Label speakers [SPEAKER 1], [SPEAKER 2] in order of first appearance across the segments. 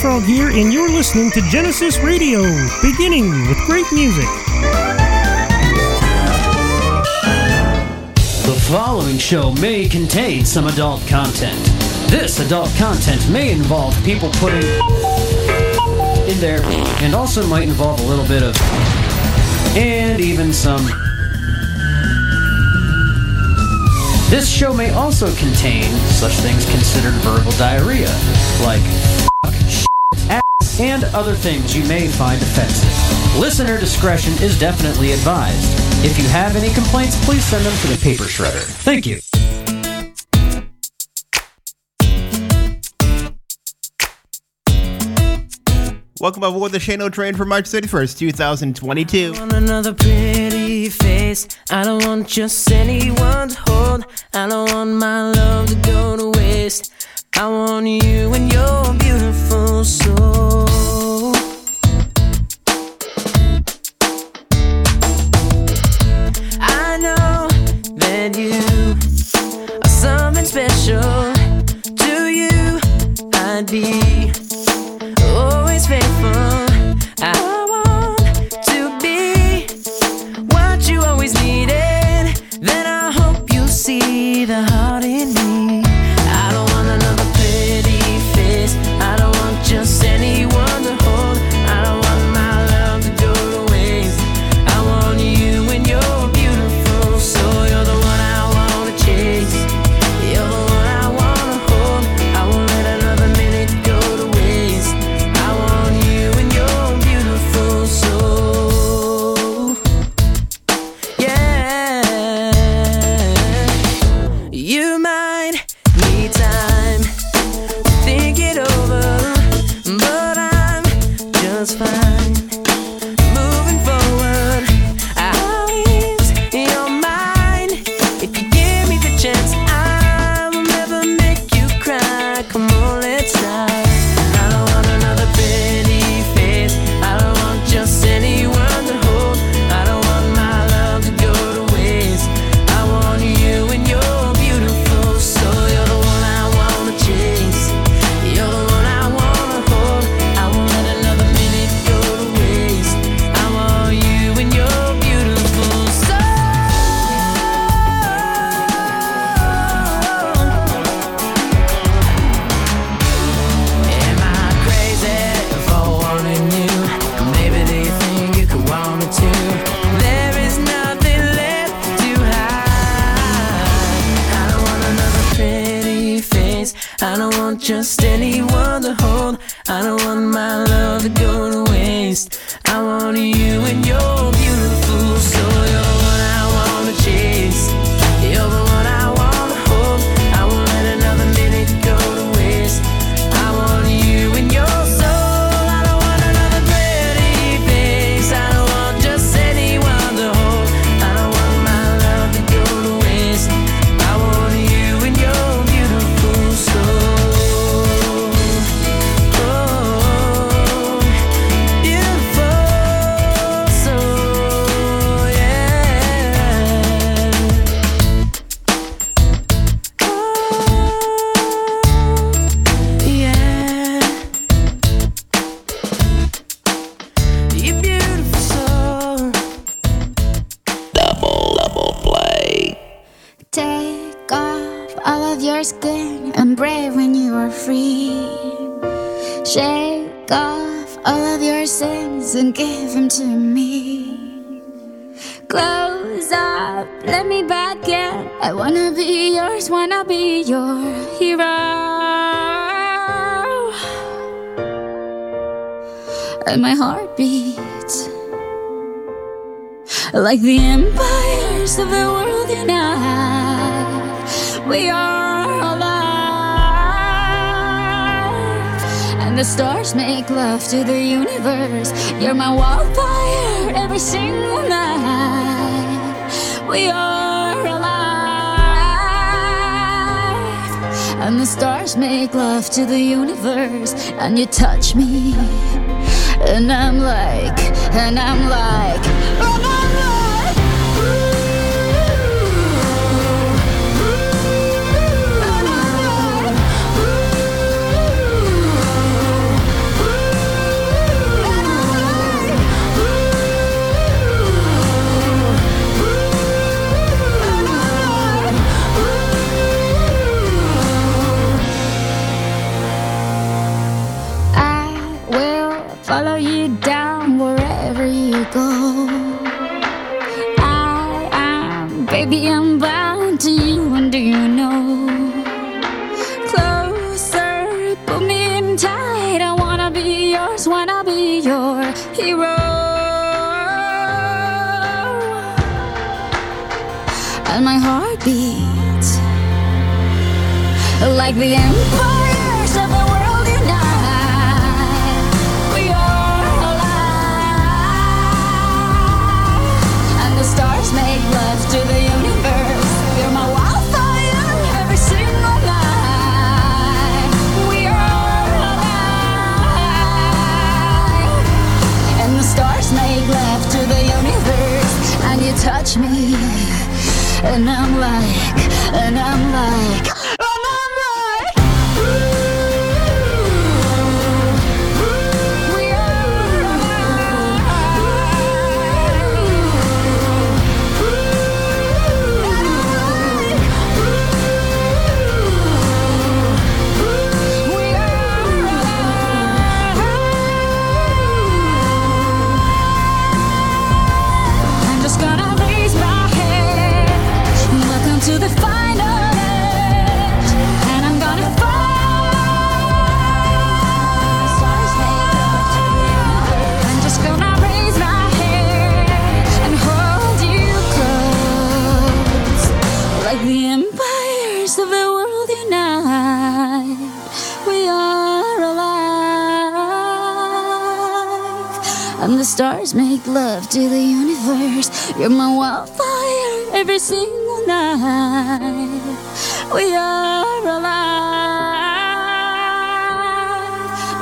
[SPEAKER 1] Frog here, and you're listening to Genesis Radio, beginning with great music.
[SPEAKER 2] The following show may contain some adult content. This adult content may involve people putting in there, and also might involve a little bit of, and even some. This show may also contain such things considered verbal diarrhea, like and other things you may find offensive. Listener discretion is definitely advised. If you have any complaints, please send them to the paper shredder. Thank you.
[SPEAKER 3] Welcome aboard the Shane O train for March 31st, 2022.
[SPEAKER 4] want another pretty face. I don't want just anyone to hold. I don't want my love to go to waste. I want you and your beautiful soul. Something special. To you, I'd be always faithful. I want to be what you always needed. Then I hope you see the heart in me. Just give
[SPEAKER 5] them to me. Close up, let me back in. I wanna be yours, wanna be your hero. And my heart beats like the empires of the world unite. We are and the stars make love to the universe. You're my wildfire every single night. We are alive, and the stars make love to the universe, and you touch me, and I'm like, and I'm like. i'm bound to you, and do you know? Closer, pull me in tight. I wanna be yours, wanna be your hero. And my heart beats like the empire. me. And I'm like, and I'm like. stars make love to the universe. You're my wildfire every single night. We are alive.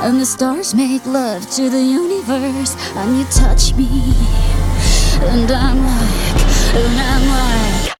[SPEAKER 5] And the stars make love to the universe. And you touch me. And I'm like, and I'm like.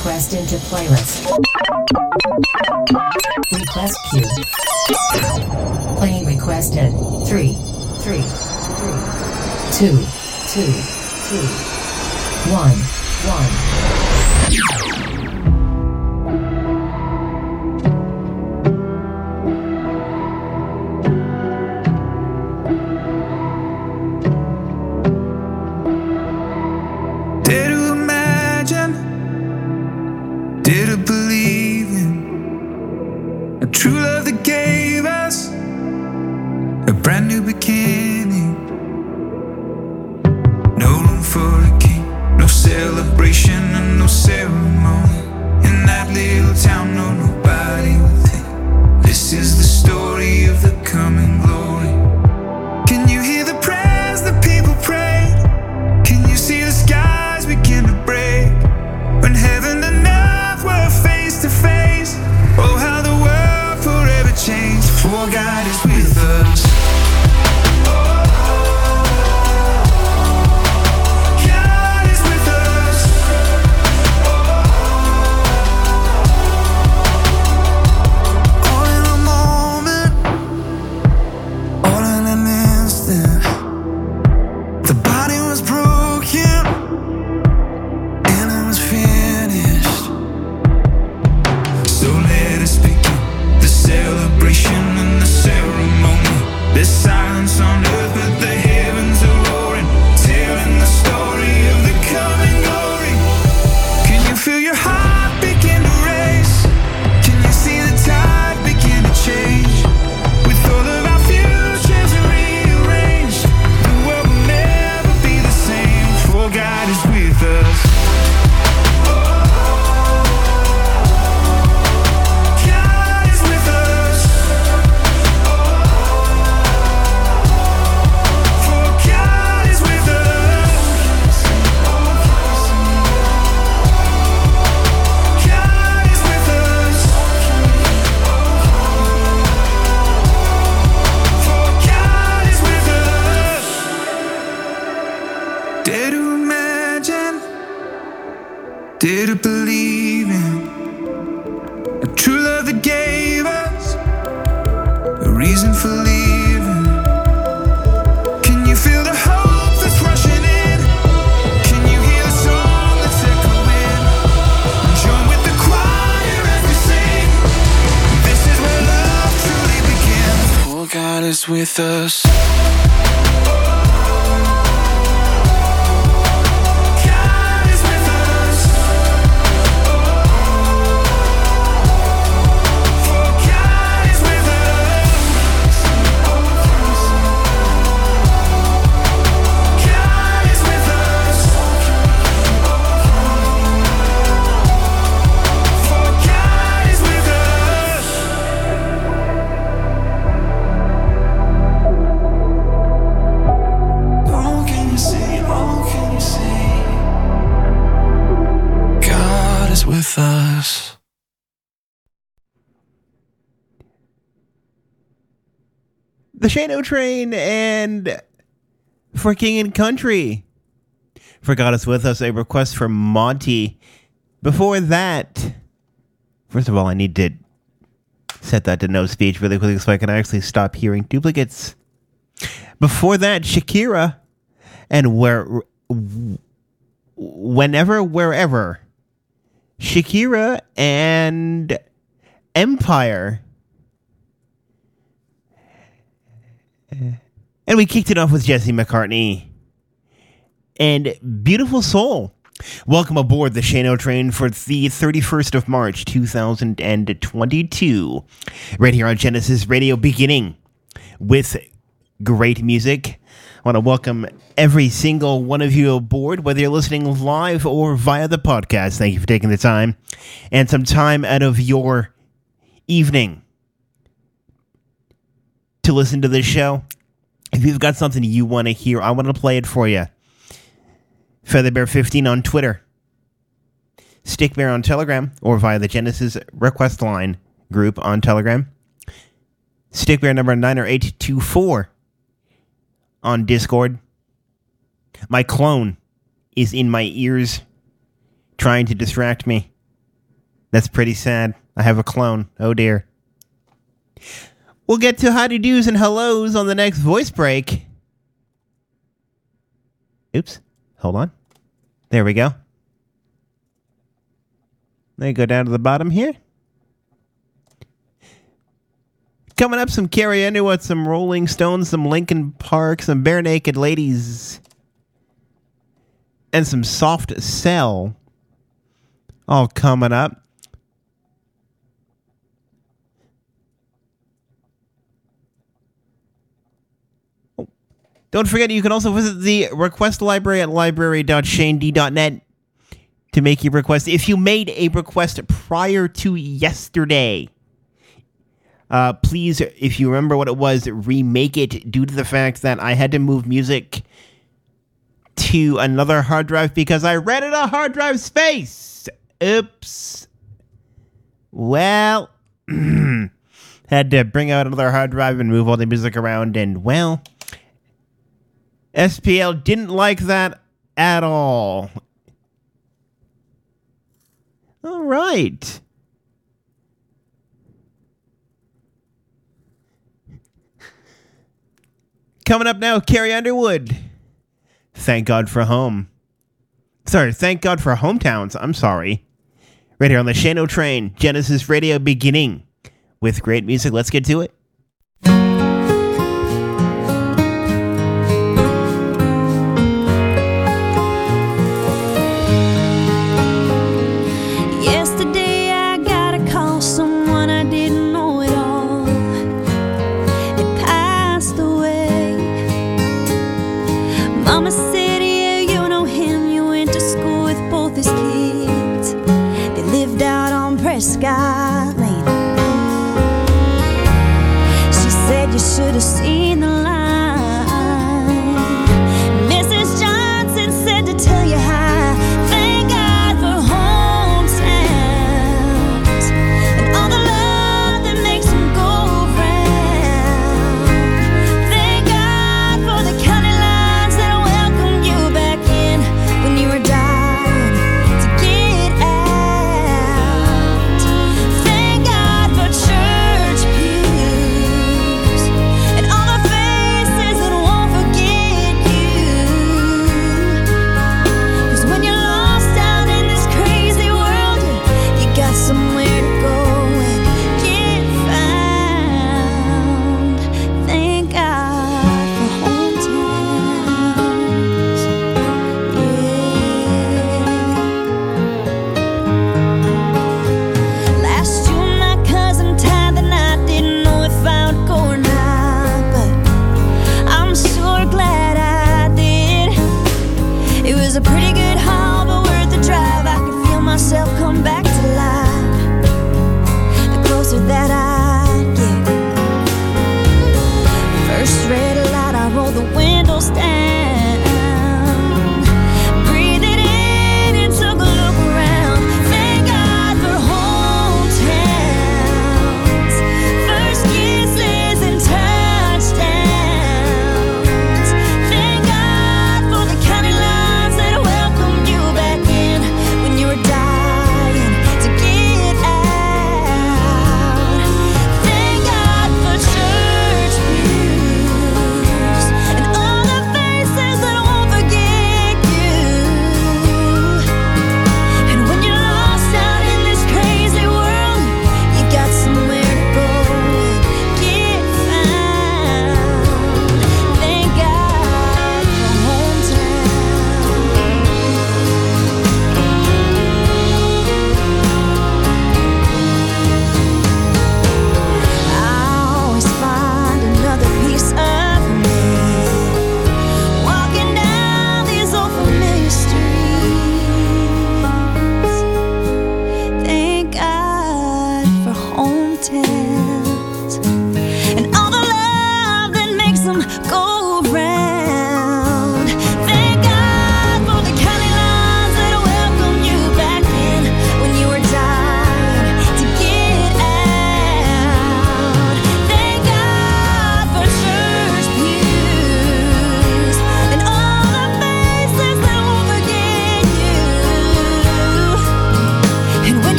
[SPEAKER 6] Request into playlist. Request queue. Playing requested. Three, three, three, two, two, two, one, one.
[SPEAKER 3] Shane O Train and for King and Country. For God is with us, a request from Monty. Before that, first of all, I need to set that to no speech really quickly so I can actually stop hearing duplicates. Before that, Shakira and where, whenever, wherever, Shakira and Empire. And we kicked it off with Jesse McCartney and Beautiful Soul. Welcome aboard the Shane O train for the 31st of March, 2022. Right here on Genesis Radio, beginning with great music. I want to welcome every single one of you aboard, whether you're listening live or via the podcast. Thank you for taking the time and some time out of your evening to listen to this show. If you've got something you want to hear, I want to play it for you. Featherbear15 on Twitter, Stickbear on Telegram, or via the Genesis request line group on Telegram. Stickbear number 90824 on Discord. My clone is in my ears trying to distract me. That's pretty sad. I have a clone. Oh dear. We'll get to howdy do's and hellos on the next voice break. Oops. Hold on. There we go. Me go down to the bottom here. Coming up, some Carrie Underwood, some Rolling Stones, some Linkin Park, some Barenaked Ladies, and some Soft Cell. All coming up. Don't forget, you can also visit the request library at library.shaned.net to make your request. If you made a request prior to yesterday, uh, please, if you remember what it was, remake it due to the fact that I had to move music to another hard drive because I ran out of hard drive space. Oops. Well, had to bring out another hard drive and move all the music around, and well, SPL didn't like that at all. All right. Coming up now, Carrie Underwood. Thank God for home. Sorry, thank God for hometowns. I'm sorry. Right here on the Shane O Train, Genesis Radio beginning with great music. Let's get to it.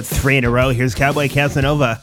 [SPEAKER 7] With
[SPEAKER 5] three in a row. Here's Cowboy Casanova.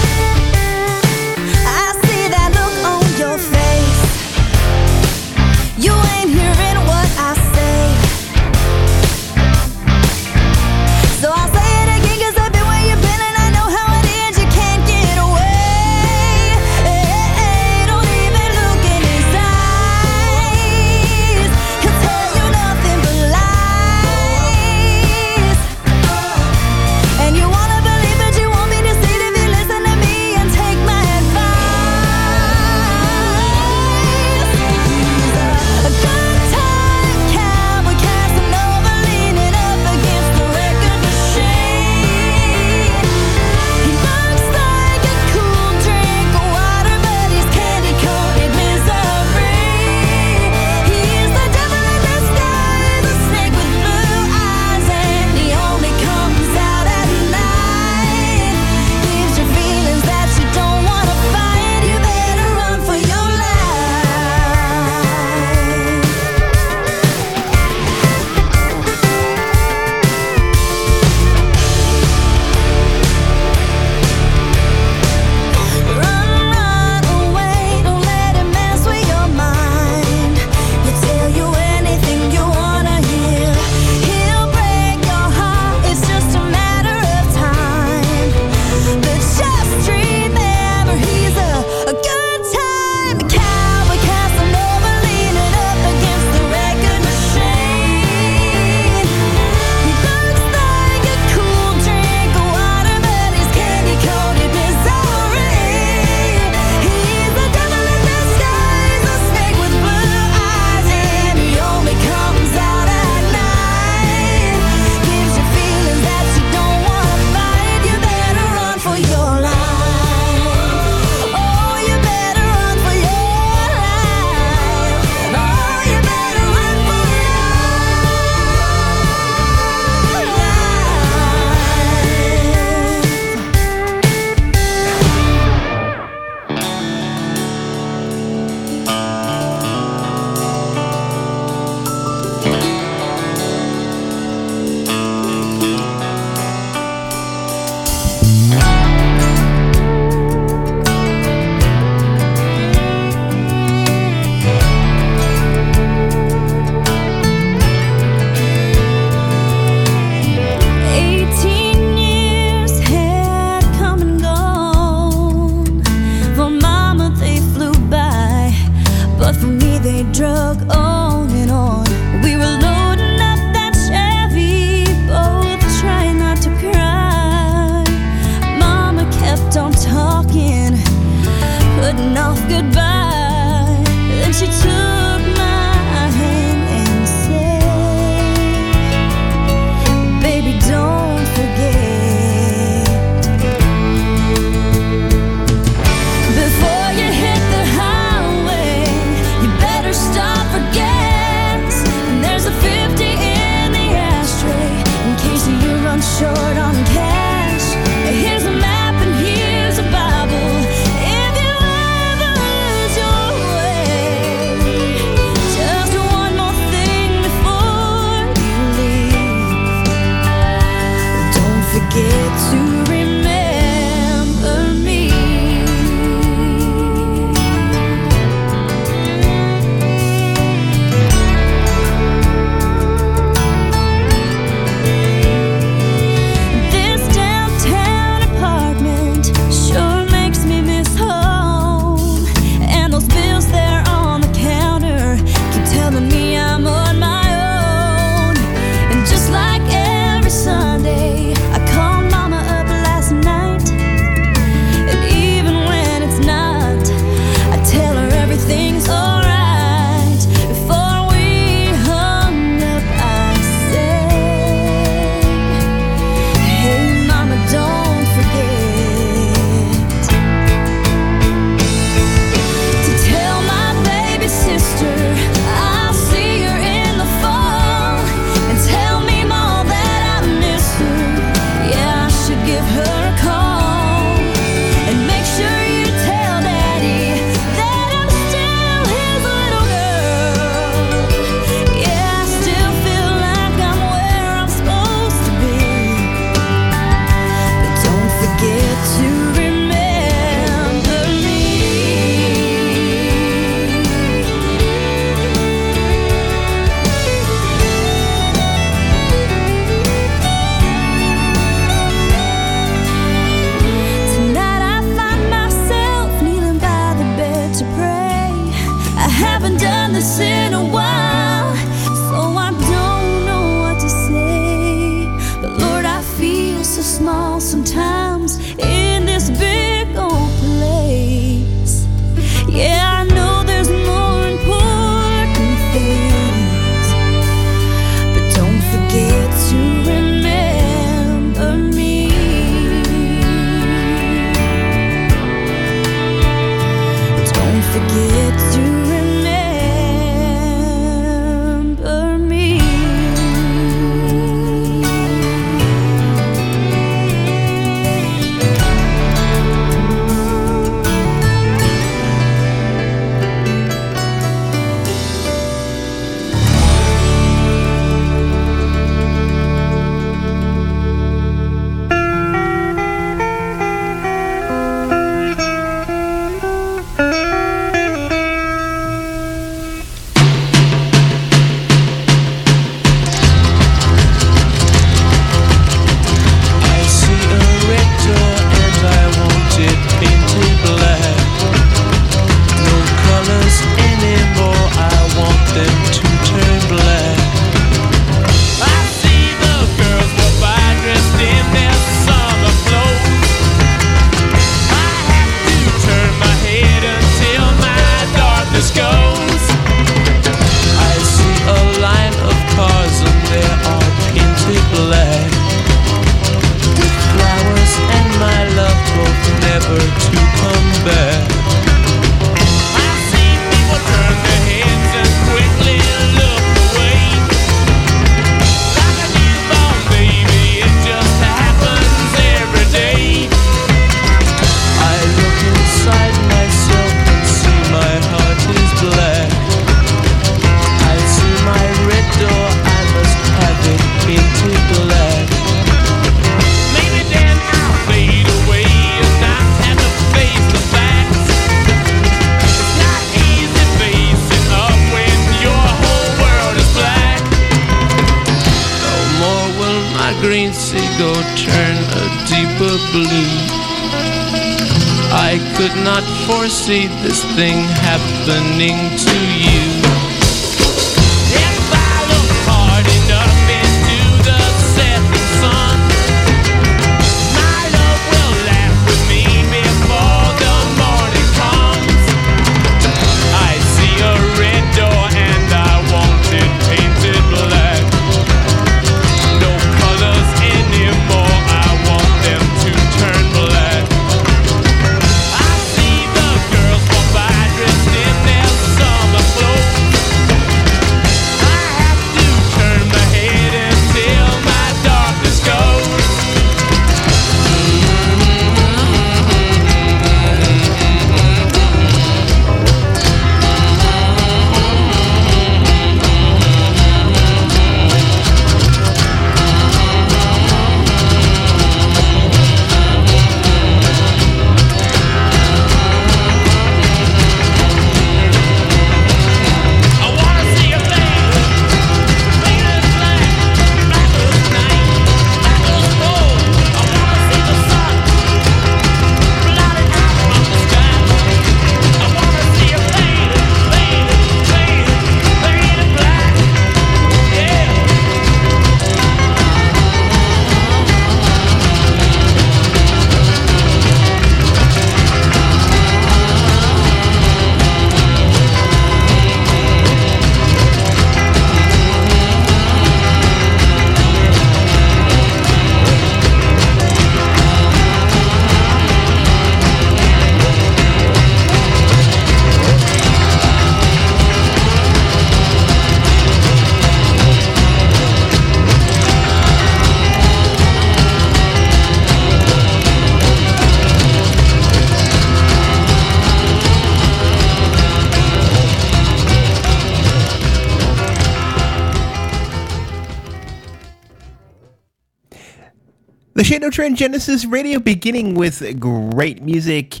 [SPEAKER 3] Trend Genesis Radio beginning with great music,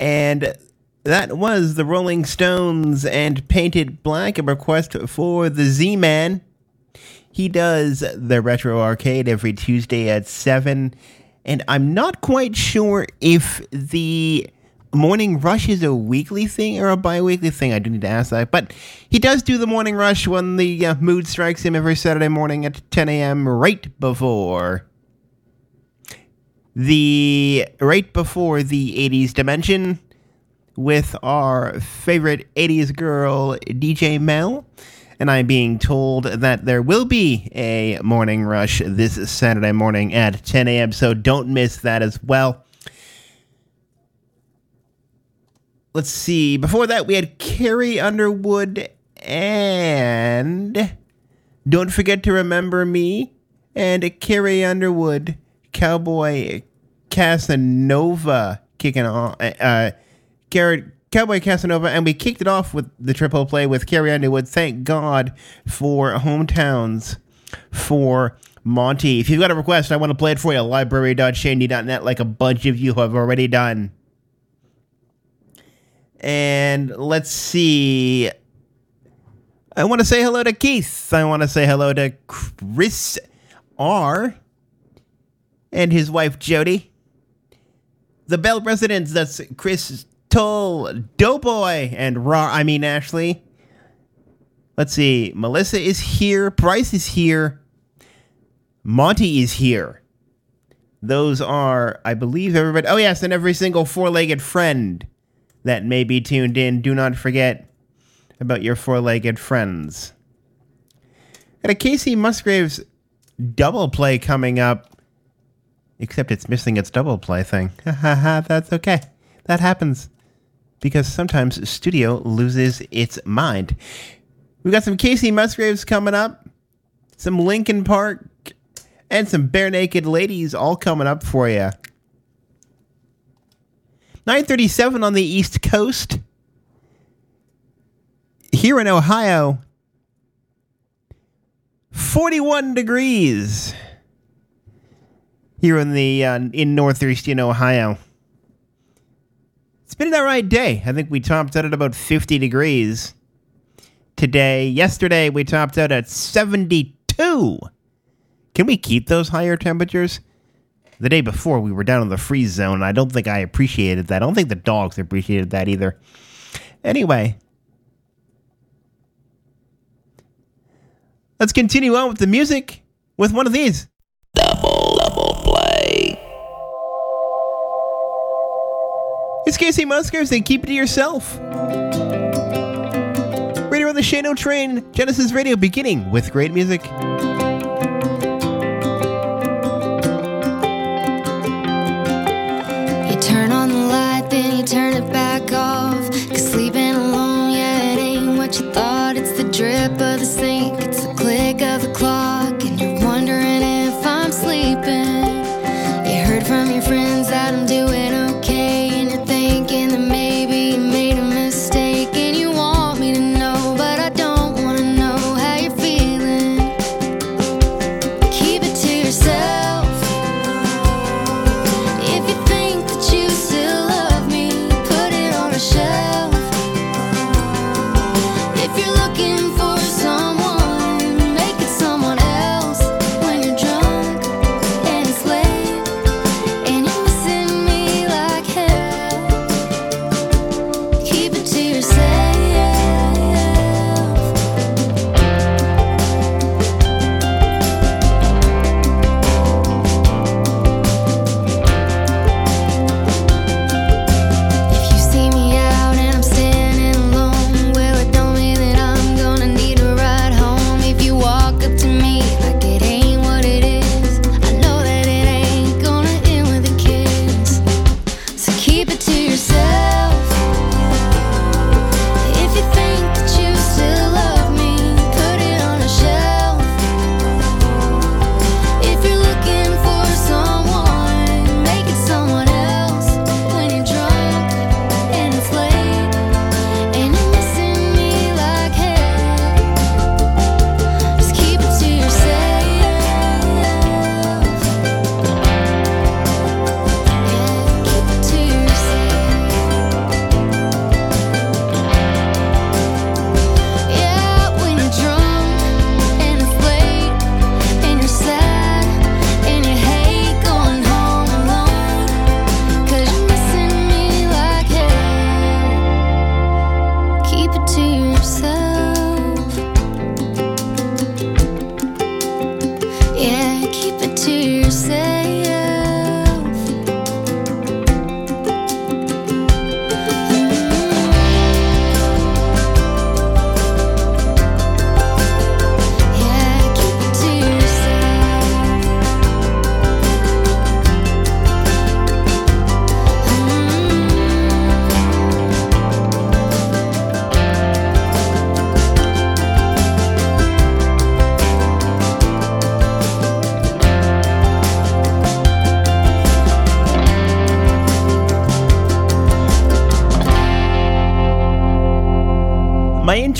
[SPEAKER 3] and that was the Rolling Stones and Paint It Black, a request for the Z Man. He does the Retro Arcade every Tuesday at 7, and I'm not quite sure if the Morning Rush is a weekly thing or a bi weekly thing. I do need to ask that. But he does do the Morning Rush when the uh, mood strikes him every Saturday morning at 10 a.m. right before the right before the 80s dimension with our favorite 80s girl DJ Mel and I'm being told that there will be a morning rush this Saturday morning at 10 a.m. so don't miss that as well. Let's see. Before that we had Carrie Underwood and don't forget to remember me and Carrie Underwood Cowboy Casanova kicking on. Uh, Garrett, Cowboy Casanova, and we kicked it off with the triple play with Carrie Underwood. Thank God for hometowns for Monty. If you've got a request, I want to play it for you. Library.shandy.net, like a bunch of you have already done. And let's see. I want to say hello to Keith. I want to say hello to Chris R. and his wife Jody. The Bell residents, that's Chris Toll, Doughboy, and Raw, I mean Ashley. Let's see. Melissa is here. Bryce is here. Monty is here. Those are, I believe, everybody. Oh, yes, and every single four legged friend that may be tuned in. Do not forget about your four legged friends. Got a Kacey Musgraves double play coming up, except it's missing its double play thing. Ha That's okay. That happens because sometimes studio loses its mind. We've got some Kacey Musgraves coming up, some Linkin Park, and some Barenaked Ladies all coming up for you. 937 on the East Coast. Here in Ohio, 41 degrees here in the uh, in northeastern Ohio. It's been an alright day. I think we topped out at about 50 degrees today. Yesterday we topped out at 72.
[SPEAKER 5] Can we keep those higher temperatures? The day before we were down in the freeze zone. I don't think I appreciated that. I don't think the dogs appreciated that either. Anyway, let's continue on with the music with one of these. It's Kacey Musgraves, and keep it to yourself. Radio on the Shane O Train, Genesis Radio, beginning with great music.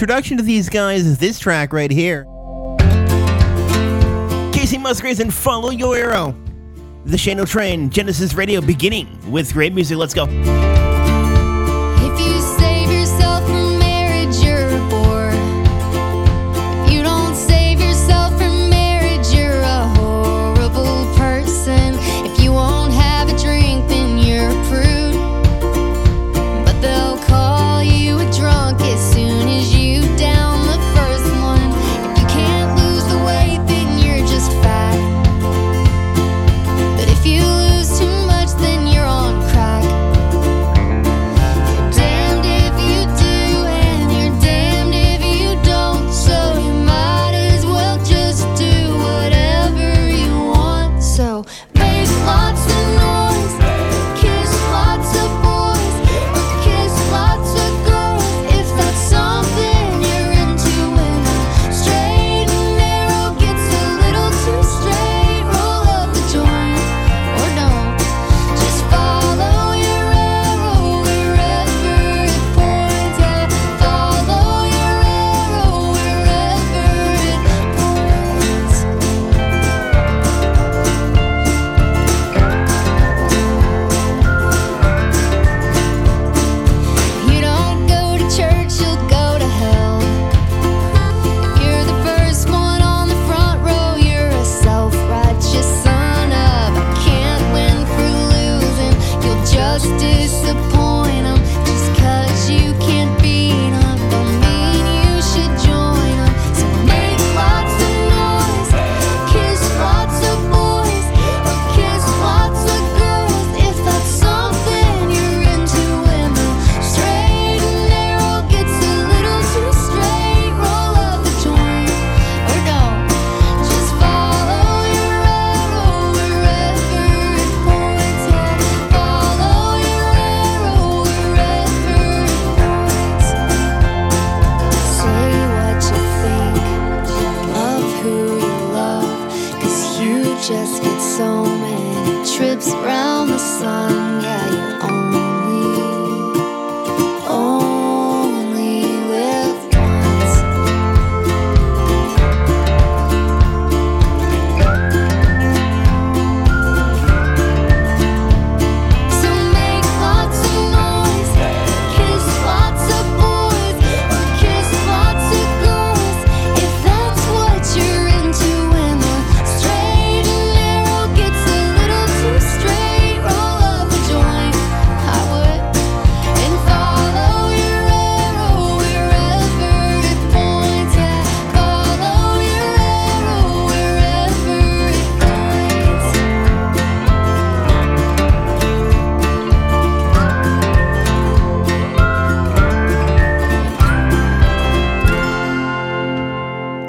[SPEAKER 5] introduction to these guys is this track right here. Kacey Musgraves and Follow Your Arrow. The Shane O Train, Genesis Radio beginning with great music. Let's go.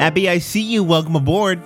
[SPEAKER 8] Abby, I see you. Welcome aboard.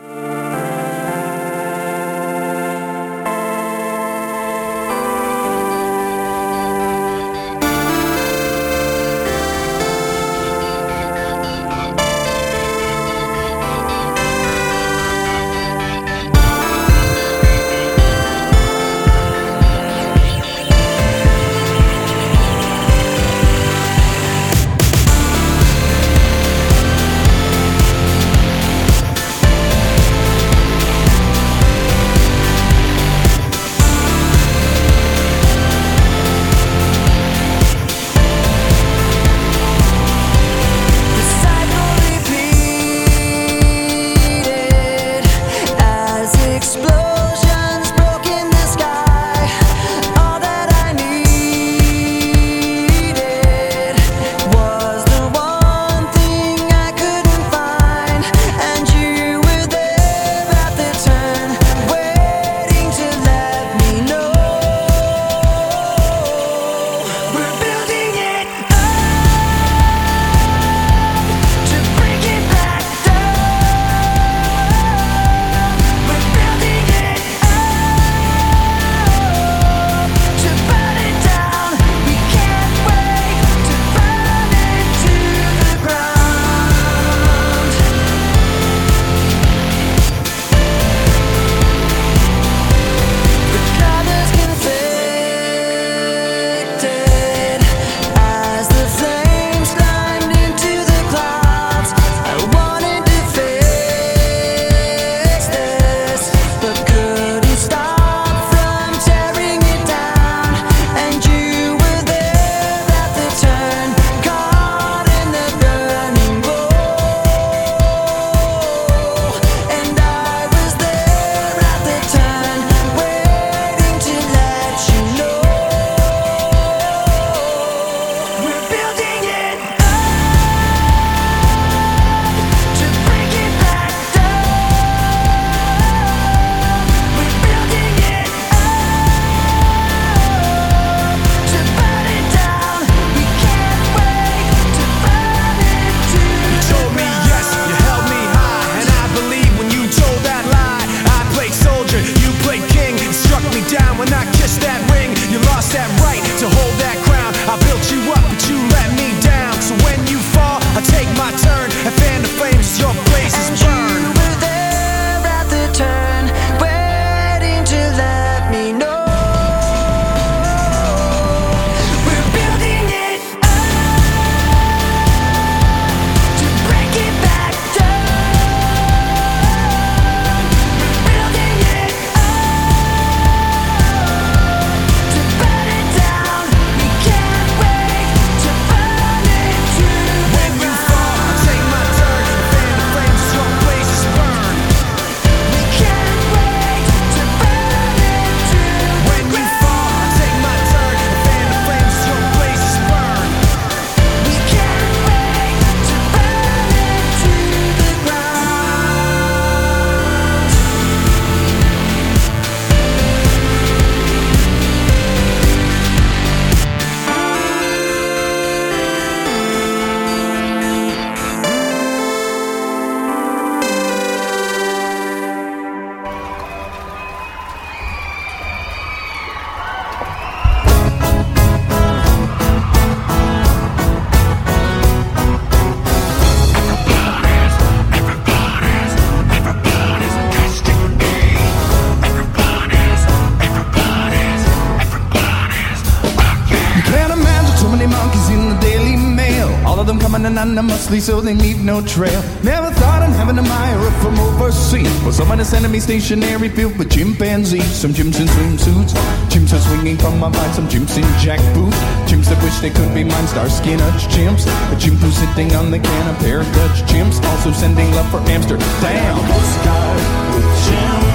[SPEAKER 9] So they leave no trail. Never thought I'd have an admirer from overseas. But somebody sending me stationary filled with chimpanzees. Some chimps in swimsuits, chimps are swinging from my vine. Some chimps in jackboots, chimps that wish they could be mine. Star and Hutch chimps, a chimp who's sitting on the can. A pair of Dutch chimps, also sending love for Amsterdam. Postcard with chimpanzees,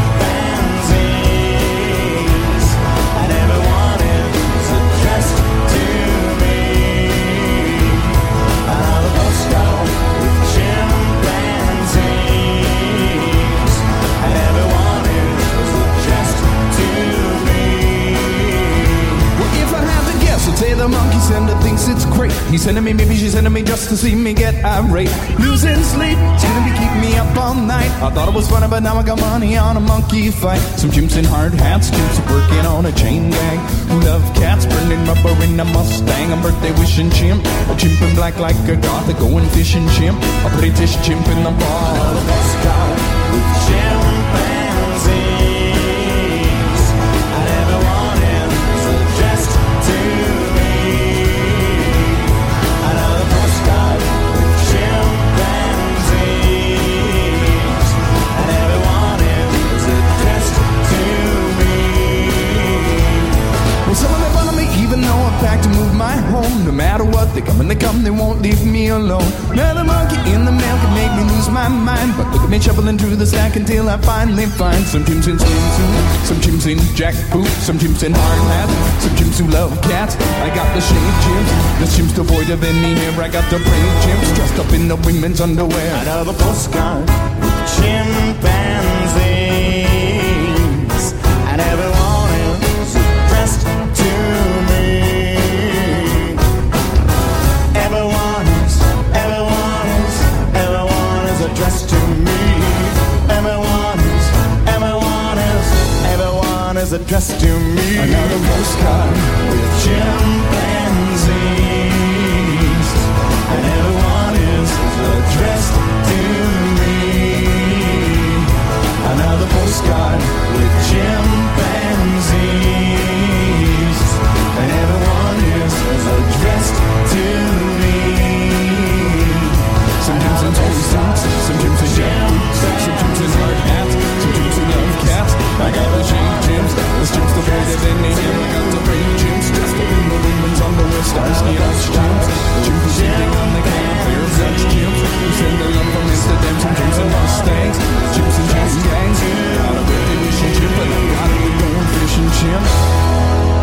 [SPEAKER 9] monkey sender thinks it's great. He's sending me, maybe she's sending me just to see me get irate. Losing sleep, she's gonna be keeping me up all night. I thought it was funny, but now I got money on a monkey fight. Some chimps in hard hats, chimps working on a chain gang. Love cats, burning rubber in a Mustang. A birthday wishing chimp, a chimp in black like a goth, a going fishing chimp, a British chimp in the bar. Guy with chimpanzees, back to move my home. No matter what, they come and they come, they won't leave me alone. Now the monkey in the mail can make me lose my mind. But look at me shuffling through the stack until I finally find some chimps in swimsuit, some chimps in jackboot, some chimps in hard hat, some chimps who love cats. I got the shade chimps, the chimps devoid of any hair. I got the brave chimps dressed up in the women's underwear. Another postcard with chimpanzees, is addressed to me. Another postcard with chimpanzees, and everyone is addressed to me. Another postcard with chimpanzees, and everyone is addressed to me. Some chimps in tall suits, some cats. I got the the the way that they name him. I got the brave chimps, dressed up in the women's underwear, and Hutch chimps. Chimps who sitting on the pair of Dutch chimps, who send their love from Amsterdam. Chimps in Mustangs, in chain gangs. Got a chimp, and I got a going fishing chimp.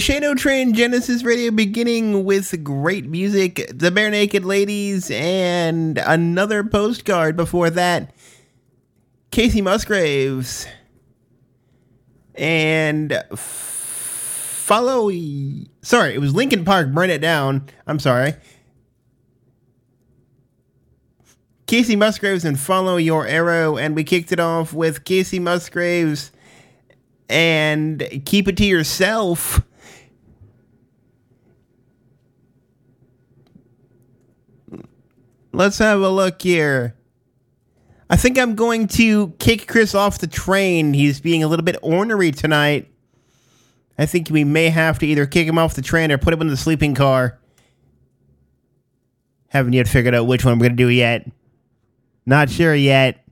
[SPEAKER 3] The Shane O Train Genesis Radio beginning with great music, the Barenaked Ladies, and another postcard before that. Kacey Musgraves. And follow. Sorry, it was Linkin Park, Burn It Down. I'm sorry. Kacey Musgraves and Follow Your Arrow. And we kicked it off with Kacey Musgraves and Keep It to Yourself. Let's have a look here. I think I'm going to kick Chris off the train. He's being a little bit ornery tonight. I think we may have to either kick him off the train or put him in the sleeping car. Haven't yet figured out which one we're going to do yet. Not sure yet.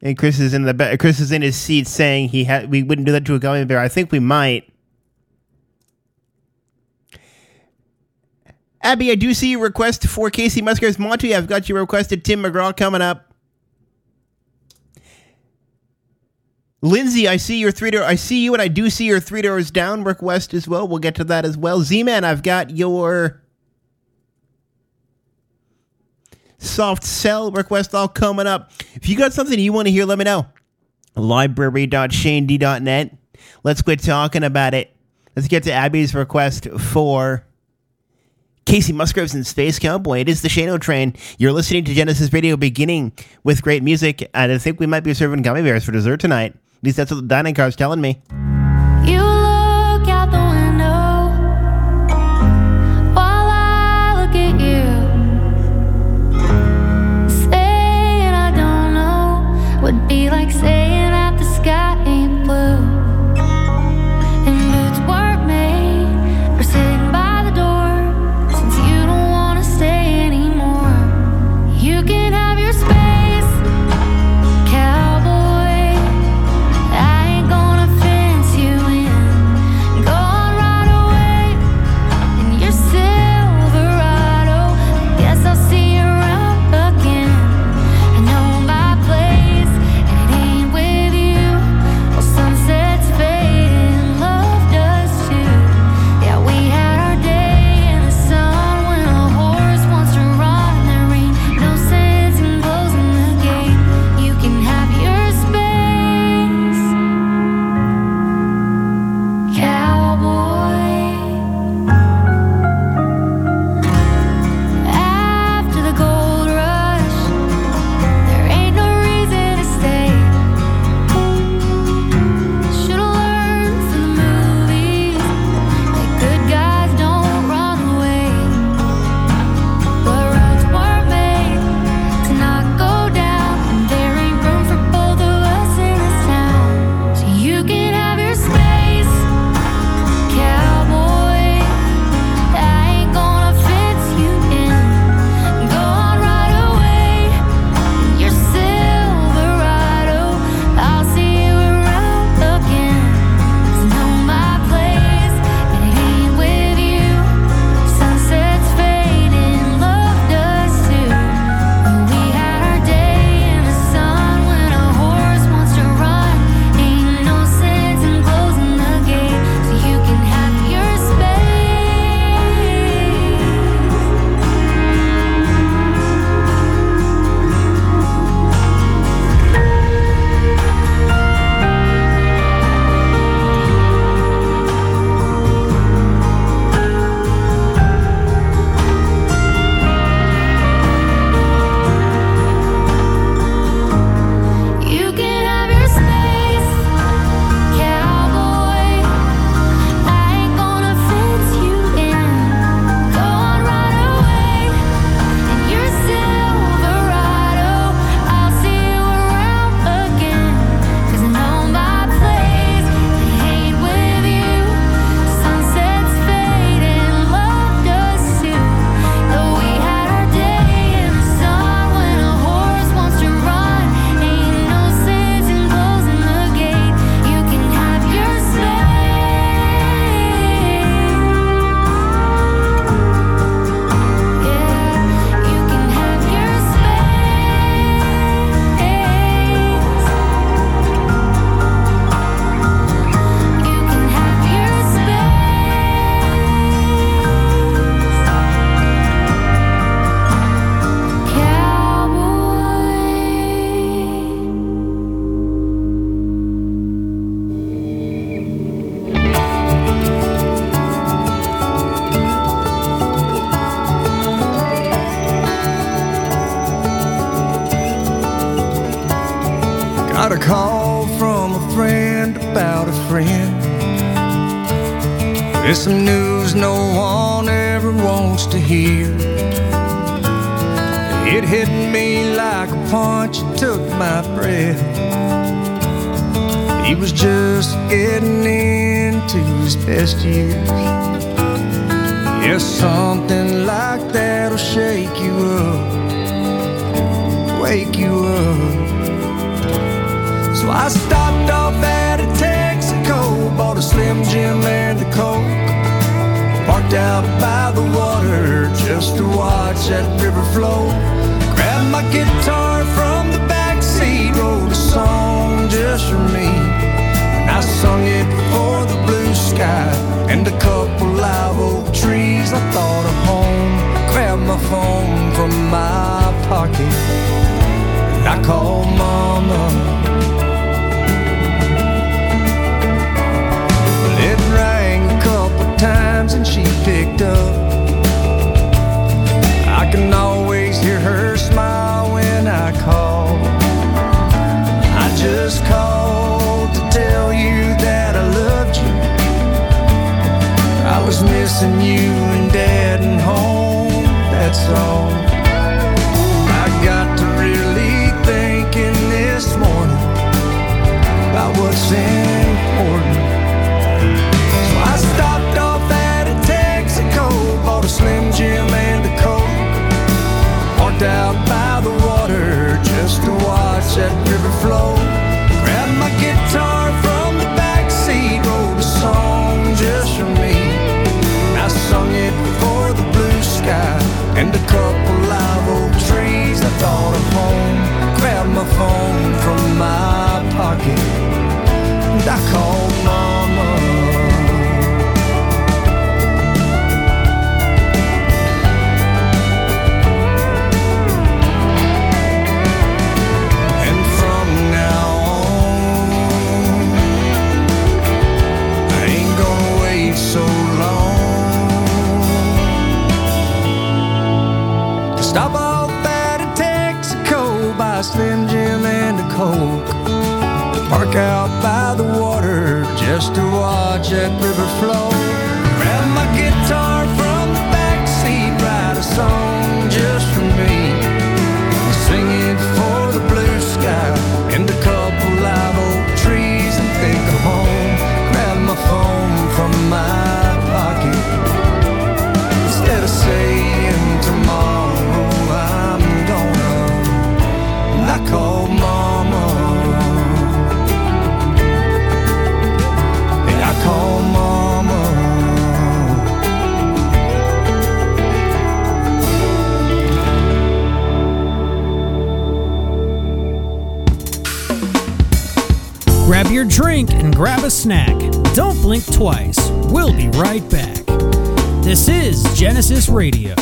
[SPEAKER 3] And Chris is in the ba- Chris is in his seat saying he had we wouldn't do that to a gummy bear. I think we might. Abby, I do see your request for Kacey Musgraves Monty. I've got your request requested Tim McGraw coming up. Lindsay, I see your three door. I see you, and I do see your three doors down request as well. We'll get to that as well. Z Man, I've got your Soft Cell request all coming up. If you got something you want to hear, let me know. Library.shaned.net. Let's quit talking about it. Let's get to Abby's request for Kacey Musgraves and Space Cowboy. It is the Shane O Train. You're listening to Genesis Radio beginning with great music, and I think we might be serving gummy bears for dessert tonight. At least that's what the dining car's telling me.
[SPEAKER 10] What's important. So I stopped off at a Texaco, bought a Slim Jim and a Coke. Parked out by the water just to watch that river flow. Grabbed my guitar from the back seat, wrote a song just for me. I sung it for the blue sky and a couple live oak trees. I thought of home, grabbed my phone from my just to watch that river flow. Grab
[SPEAKER 1] your drink and grab a snack. Don't blink twice. We'll be right back. This is Genesis Radio.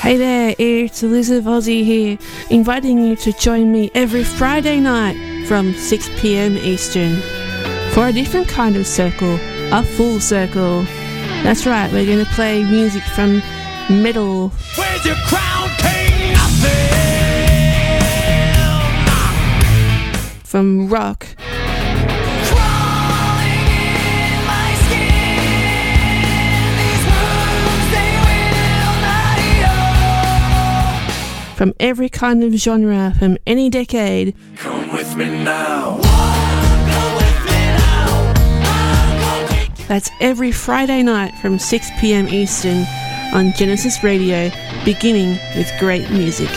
[SPEAKER 11] Hey there, it's Elizabeth Ozzy here, inviting you to join me every Friday night from 6 pm Eastern for a different kind of circle, a full circle. That's right, we're going to play music from metal,
[SPEAKER 12] Where's your crown king?
[SPEAKER 11] from rock, from every kind of genre, from any decade.
[SPEAKER 12] Come with me now.
[SPEAKER 11] That's every Friday night from 6 pm Eastern on Genesis Radio, beginning with great music.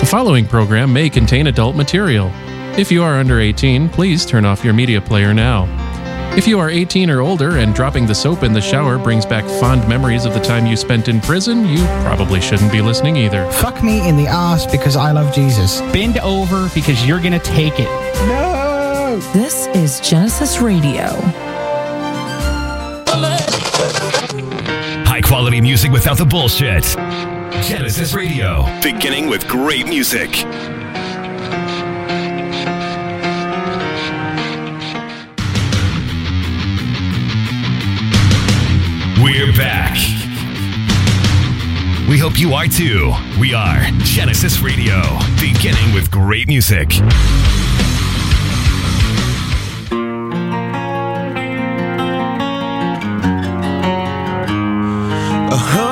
[SPEAKER 13] The following program may contain adult material. If you are under 18, please turn off your media player now. If you are 18 or older and dropping the soap in the shower brings back fond memories of the time you spent in prison, you probably shouldn't be listening either.
[SPEAKER 14] Fuck me in the ass because I love Jesus. Bend over because you're gonna take it.
[SPEAKER 15] No! This is Genesis Radio.
[SPEAKER 16] High quality music without the bullshit. Genesis Radio. Beginning with great music. We're back. We hope you are too. We are Genesis Radio, beginning with great music.
[SPEAKER 6] A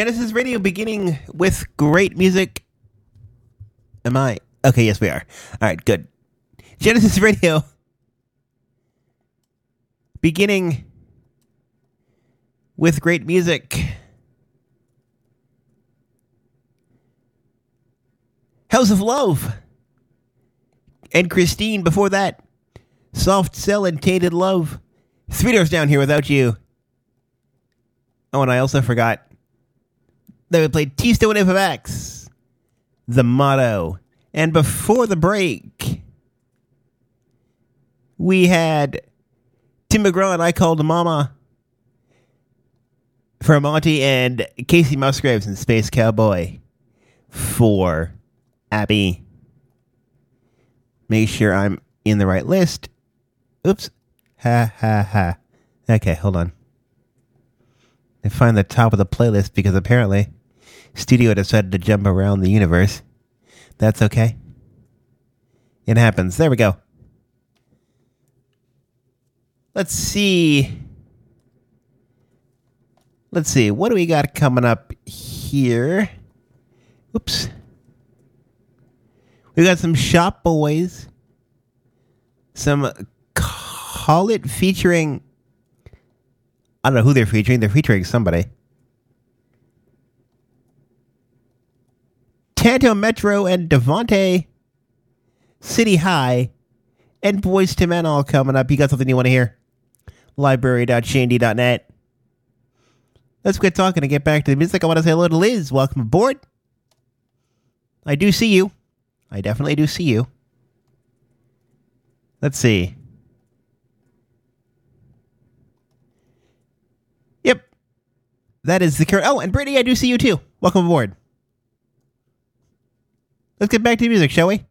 [SPEAKER 3] Genesis Radio beginning with great music. Am I? Okay, yes, we are. All right, good. Genesis Radio beginning with great music. House of Love. And Christine before that. Soft Cell and Tainted Love. Three Doors Down Here Without You. Oh, and I also forgot we played Tiësto FMX. The Motto. And before the break, we had Tim McGraw and I Called Mama for Monty and Kacey Musgraves and Space Cowboy for Abby. Make sure I'm in the right list. Oops. Ha ha ha. Okay, hold on. I find the top of the playlist because apparently Studio decided to jump around the universe. That's okay. It happens. There we go. Let's see. Let's see. What do we got coming up here? Oops. We got some Shop Boys. Some Call It featuring. I don't know who they're featuring. They're featuring somebody. Tanto Metro and Devonte City High and Boyz II Men all coming up. You got something you want to hear? Library.shandy.net. Let's quit talking and get back to the music. I want to say hello to Liz. Welcome aboard. I do see you. I definitely do see you. Let's see. Yep. That is the current. Oh, and Brittany, I do see you too. Welcome aboard. Let's get back to music, shall we?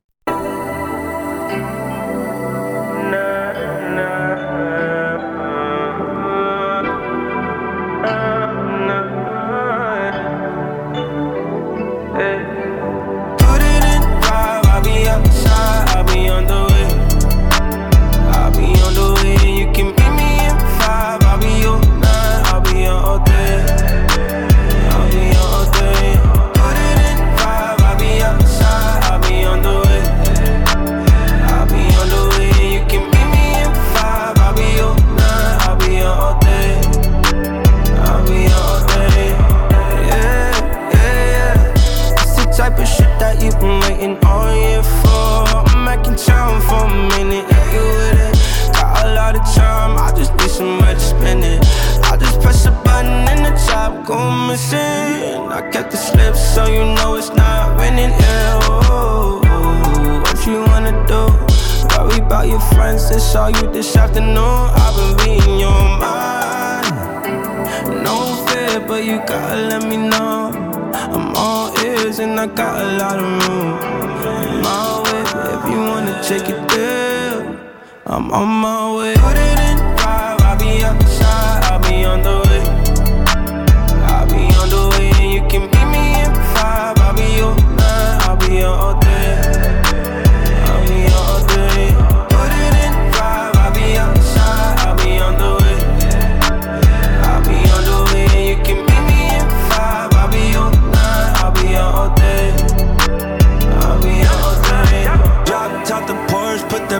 [SPEAKER 17] Your it's all you this afternoon. I've been reading your mind. No fear, but you gotta let me know. I'm all ears and I got a lot of room. My way, if you wanna take it there, I'm on my way. Put it in five, I'll be outside, I'll be on the way. I'll be on the way, and you can meet me in five. I'll be on nine, I'll be on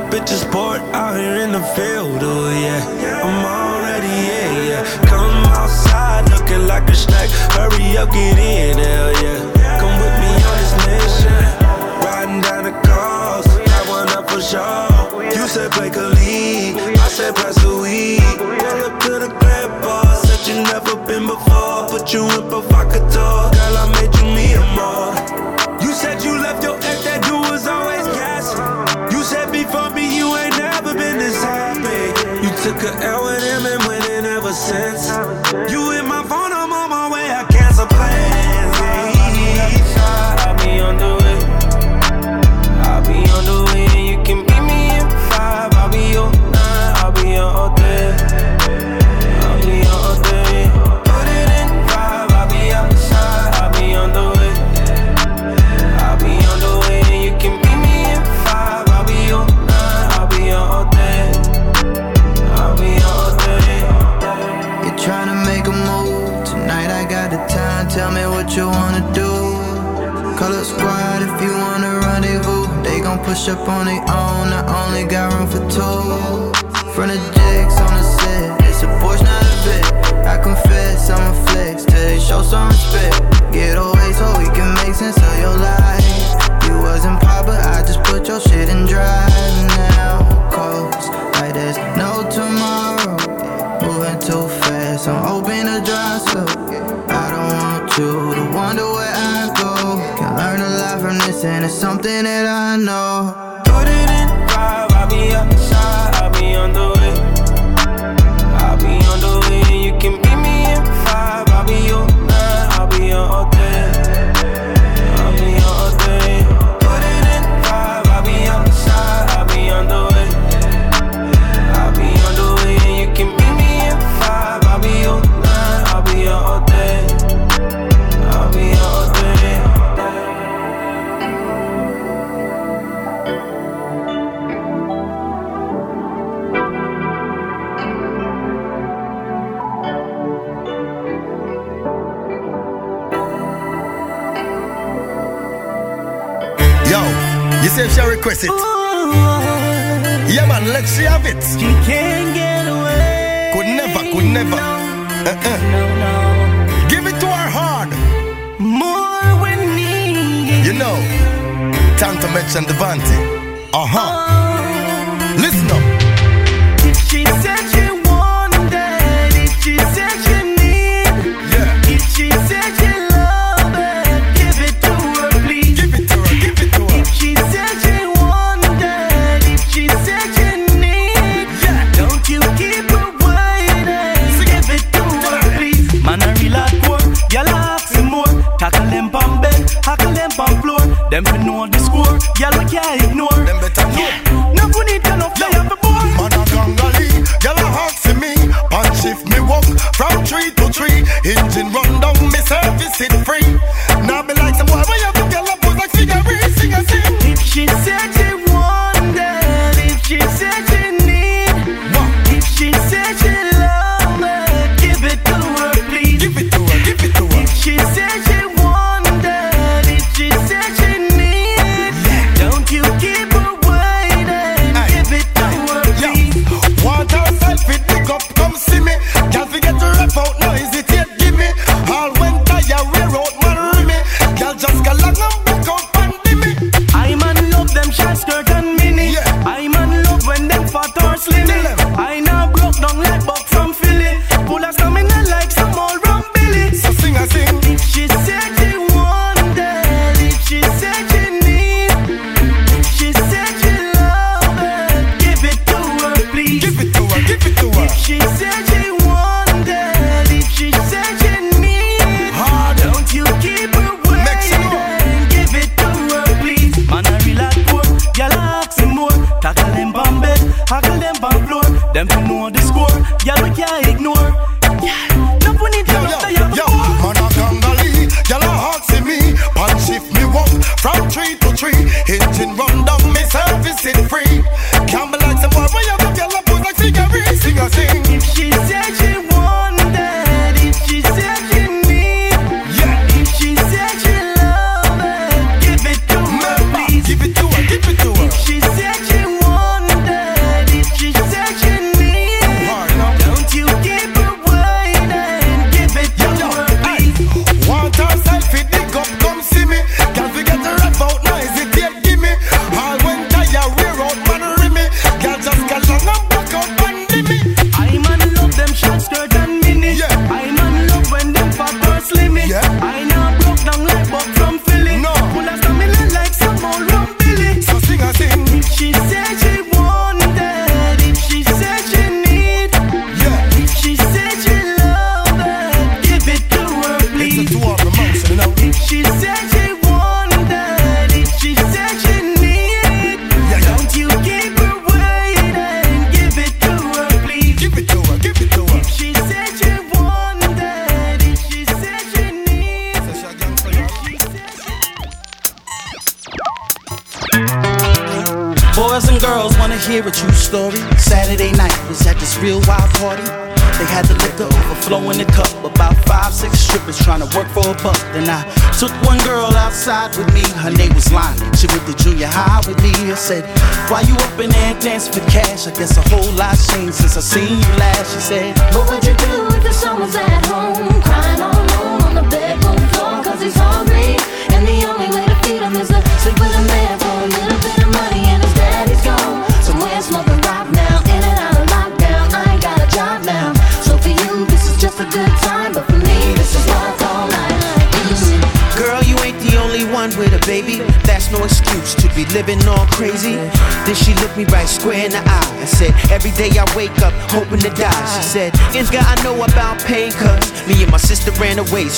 [SPEAKER 17] Porsche, put that bitch in sport out here in the field, oh yeah. I'm already yeah, yeah. Come outside looking like a snack. Hurry up, get in, hell yeah. Come with me on this mission. Riding down the coast, got one up for sure. You said play a league, I said pass the weed. Pull up to the crib, boss. Said you never been before. Put you in provocateur. Girl, I made you a more. A L with him and winning ever since. You
[SPEAKER 18] push up on their own. I only got room for two. Front of jigs on the set, it's a Porsche, not a bit. I confess, I'm a flex till they show some respect. Get away so we can make sense of your life. You wasn't pop, but I just put your shit in drive. and it's something that I know.
[SPEAKER 19] see she request it. Ooh, yeah, man, let she have it.
[SPEAKER 20] She can't get away.
[SPEAKER 19] Could never, could never. No, uh-uh. no, no. Give it to her hard.
[SPEAKER 20] More when need.
[SPEAKER 19] You know, time to mention the Vante. Uh huh.
[SPEAKER 20] Oh. Them fi know the score,
[SPEAKER 19] girl
[SPEAKER 20] we can't ignore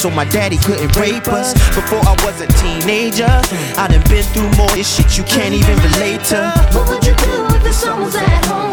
[SPEAKER 19] so
[SPEAKER 21] my daddy couldn't rape us. Before I was a teenager, I done been through more this shit you can't even relate to.
[SPEAKER 5] What would you do if the sun was at home?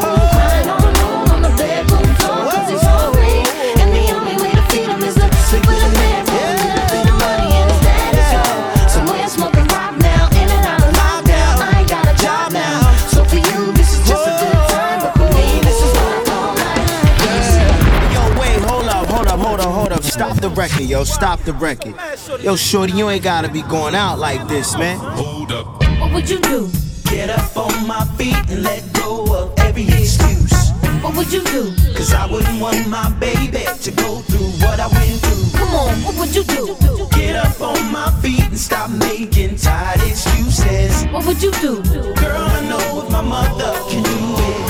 [SPEAKER 21] record, yo. Stop the record. Yo, shorty, you ain't gotta be going out like this, man. Hold up.
[SPEAKER 5] What would you do?
[SPEAKER 21] Get up on my feet and let go of every excuse.
[SPEAKER 5] What would you do?
[SPEAKER 21] Cause I wouldn't want my baby to go through what I went through.
[SPEAKER 5] Come on, what would you do?
[SPEAKER 21] Get up on my feet and stop making tired excuses.
[SPEAKER 5] What would you do?
[SPEAKER 21] Girl, I know if my mother can do it.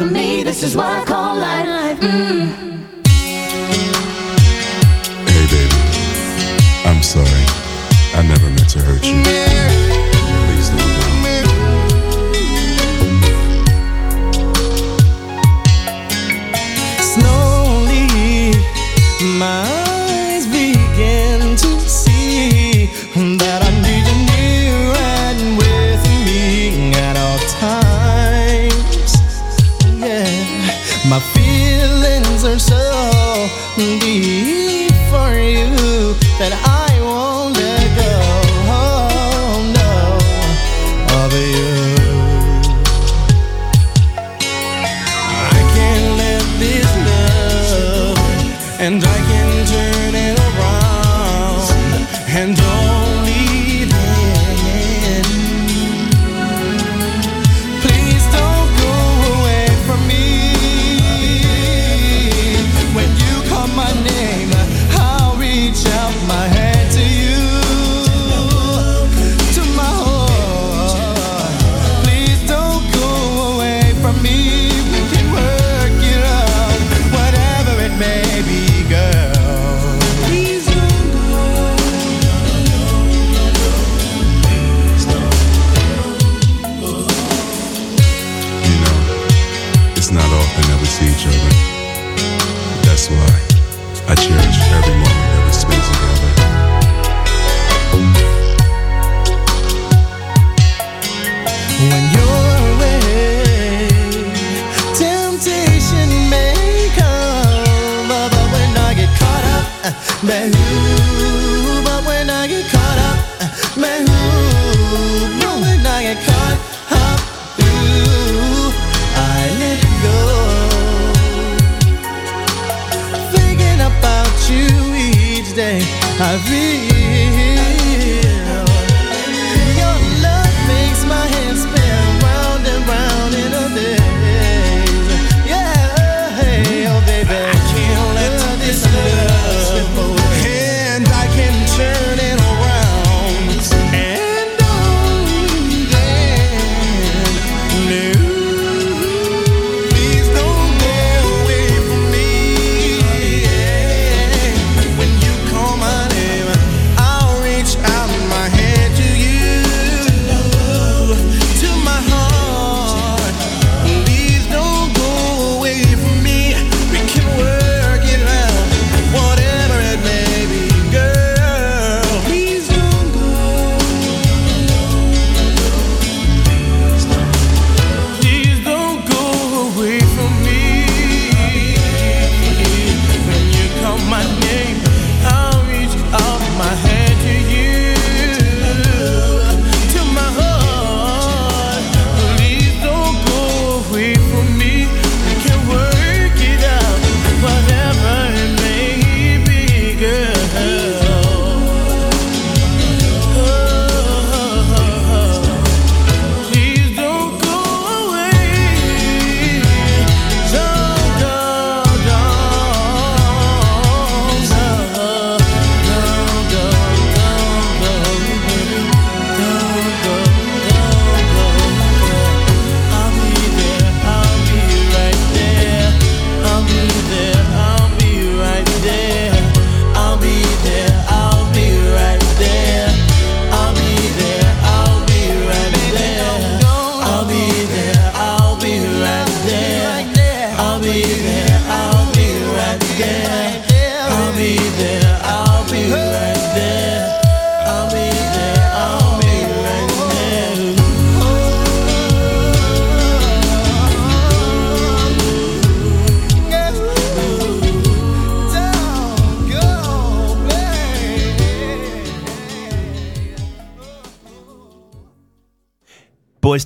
[SPEAKER 5] for me. This is what I call life. Mm.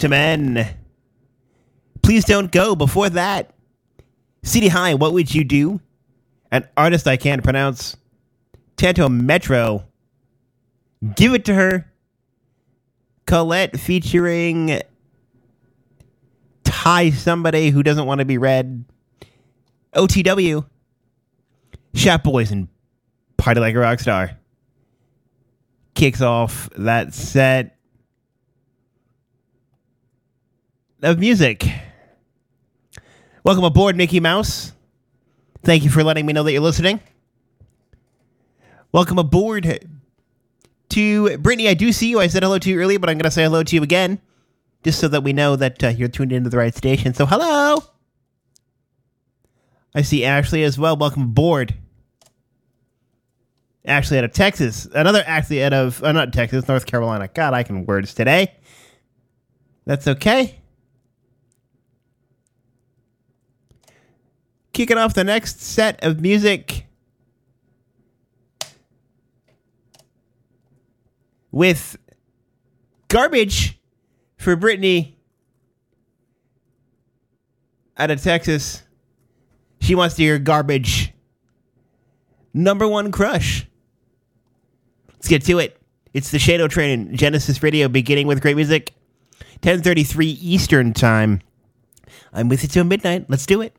[SPEAKER 22] To
[SPEAKER 3] Men. Please don't go. Before that, City High, what would you do? An artist I can't pronounce. Tanto Metro. Give it to her. Colette featuring Ty somebody who doesn't want to be read. OTW. Shop Boyz and Party Like a Rock Star. Kicks off that set of music. Welcome aboard, Mickey Mouse. Thank you for letting me know that you're listening. Welcome aboard to Brittany. I do see you. I said hello to you earlier, but I'm going to say hello to you again, just so that we know that uh, you're tuned into the right station. So, hello. I see Ashley as well. Welcome aboard. Ashley out of Texas. Another Ashley out of, uh, not Texas, North Carolina. God, I can words today. That's okay. Kicking off the next set of music with garbage for Brittany out of Texas. She wants to hear garbage. Number one crush. Let's get to it. It's the Shane O Train, Genesis Radio, beginning with great music. 10:33 Eastern Time. I'm with you till midnight.
[SPEAKER 23] Let's do it.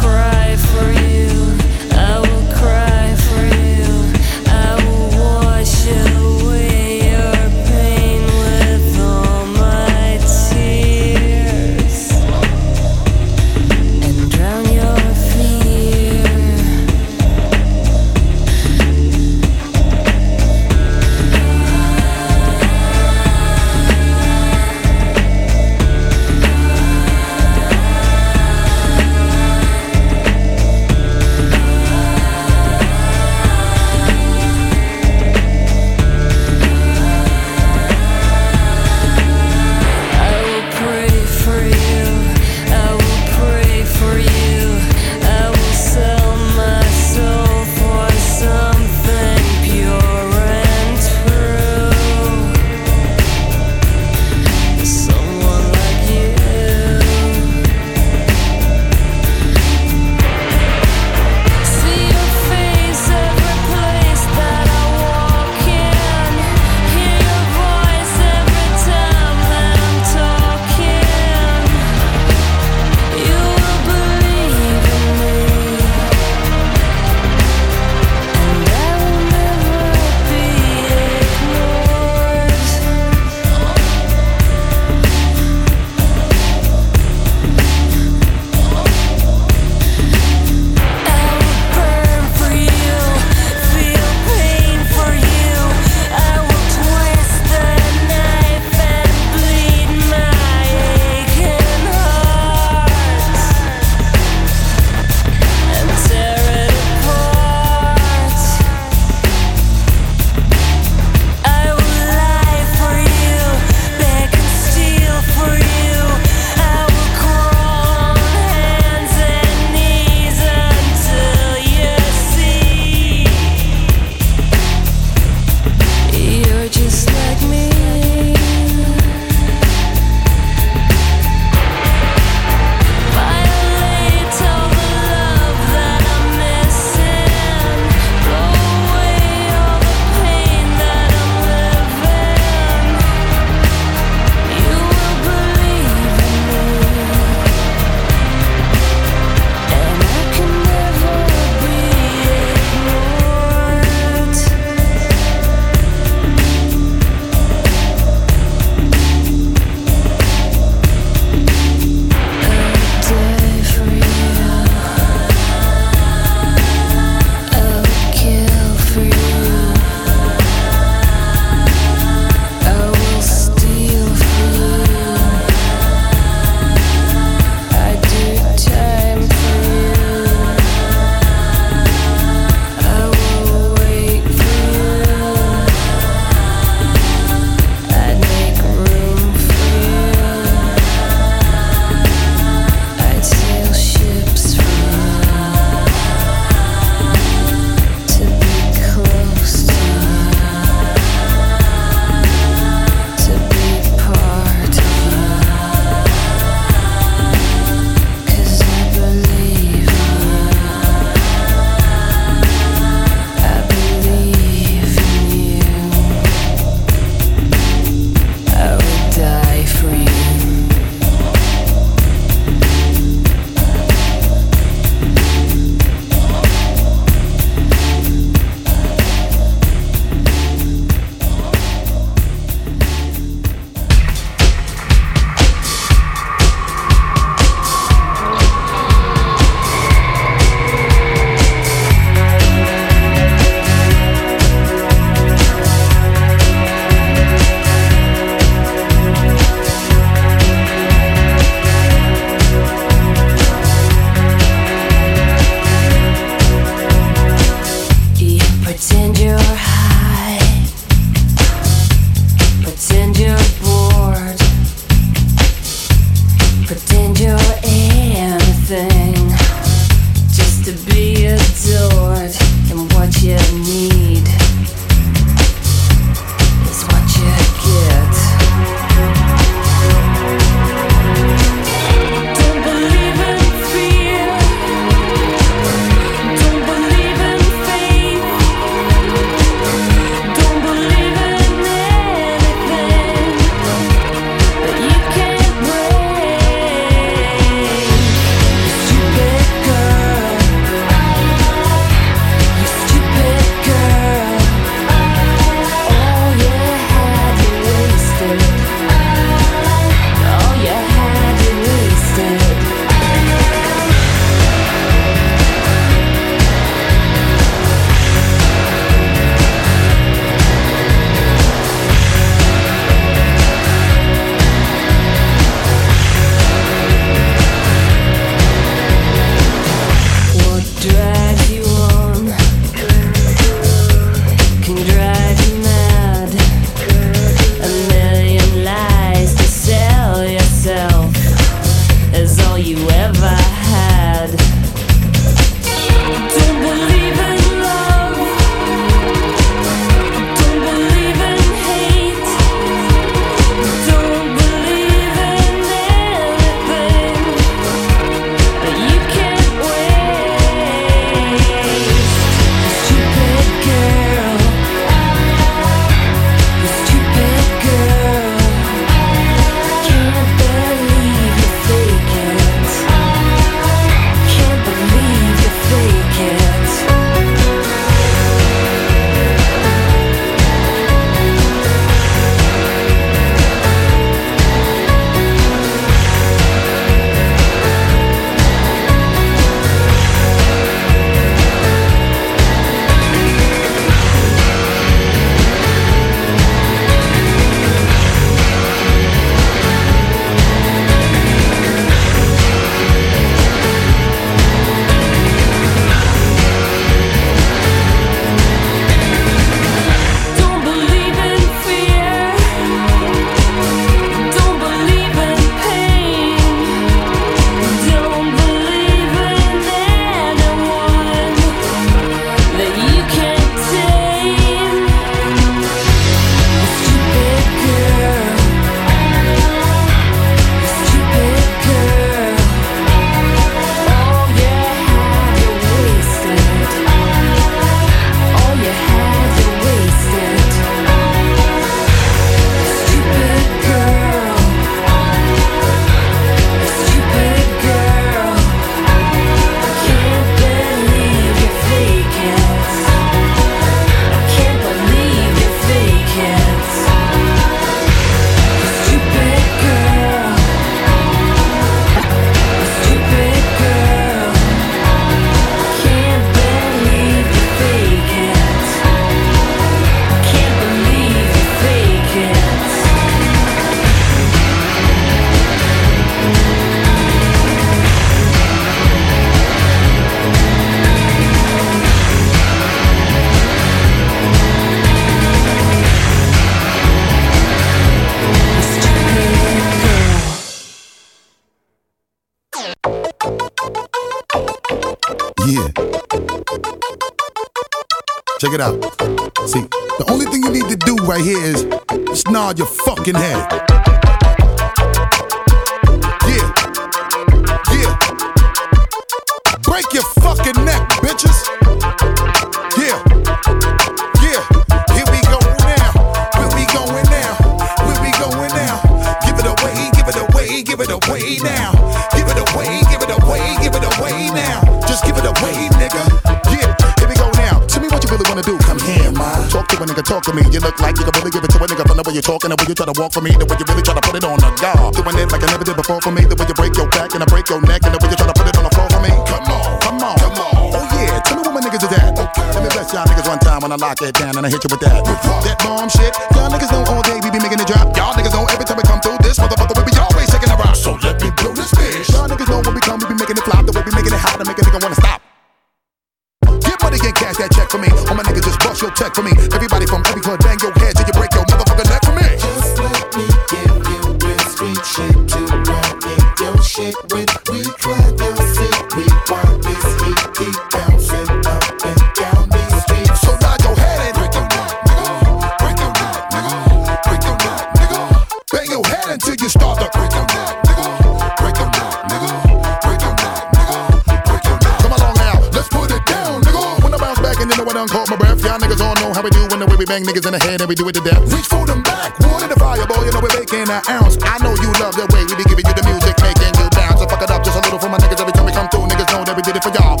[SPEAKER 23] did it for y'all.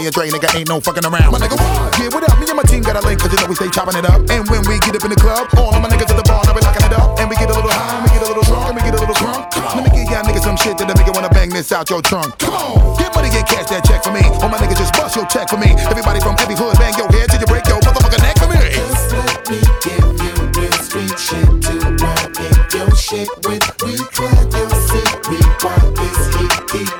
[SPEAKER 24] me
[SPEAKER 23] a Dre, nigga, ain't no fucking around. My nigga, what? Yeah, what up? Me and my team got a link, cause you know we stay chopping it up. And when we get up in the club, all of my niggas at the bar, I be locking it up. And we get a little high, and we get a little drunk, and we get a little drunk. Let me give y'all niggas some shit that'll make you wanna bang this out your trunk. Come on, get money, get cash, that check for me. All my niggas just bust your check for me. Everybody from every hood, bang your head till you break your motherfucking neck for me.
[SPEAKER 24] Just let me give you real street shit to ride in your shit with. We try your shit, we want this heat,
[SPEAKER 25] heat.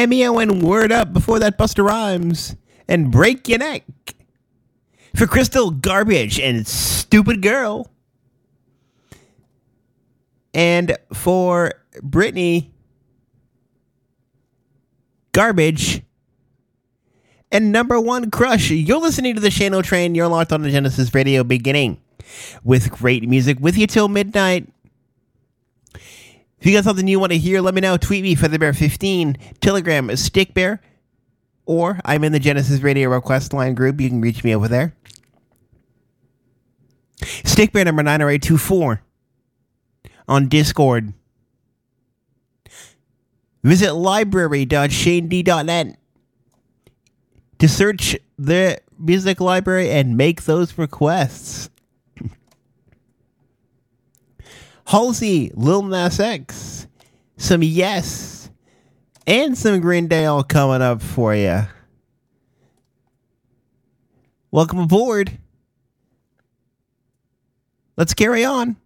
[SPEAKER 26] Cameo and Word Up before that Busta Rhymes and Break Your Neck. For Crystal Garbage and Stupid Girl. And for Brittany Garbage and Number One Crush. You're listening to the Shane O Train. You're locked on the Genesis Radio beginning with great music with you till midnight. If you got something you want to hear, let me know. Tweet me featherbear15, Telegram stickbear, or I'm in the Genesis Radio Request Line group. You can reach me over there. Stickbear number 90824 on Discord. Visit library.shandy.net to search the music library and make those requests. Halsey, Lil Nas X, some Yes, and some Green Day all coming up for you. Welcome aboard. Let's carry on.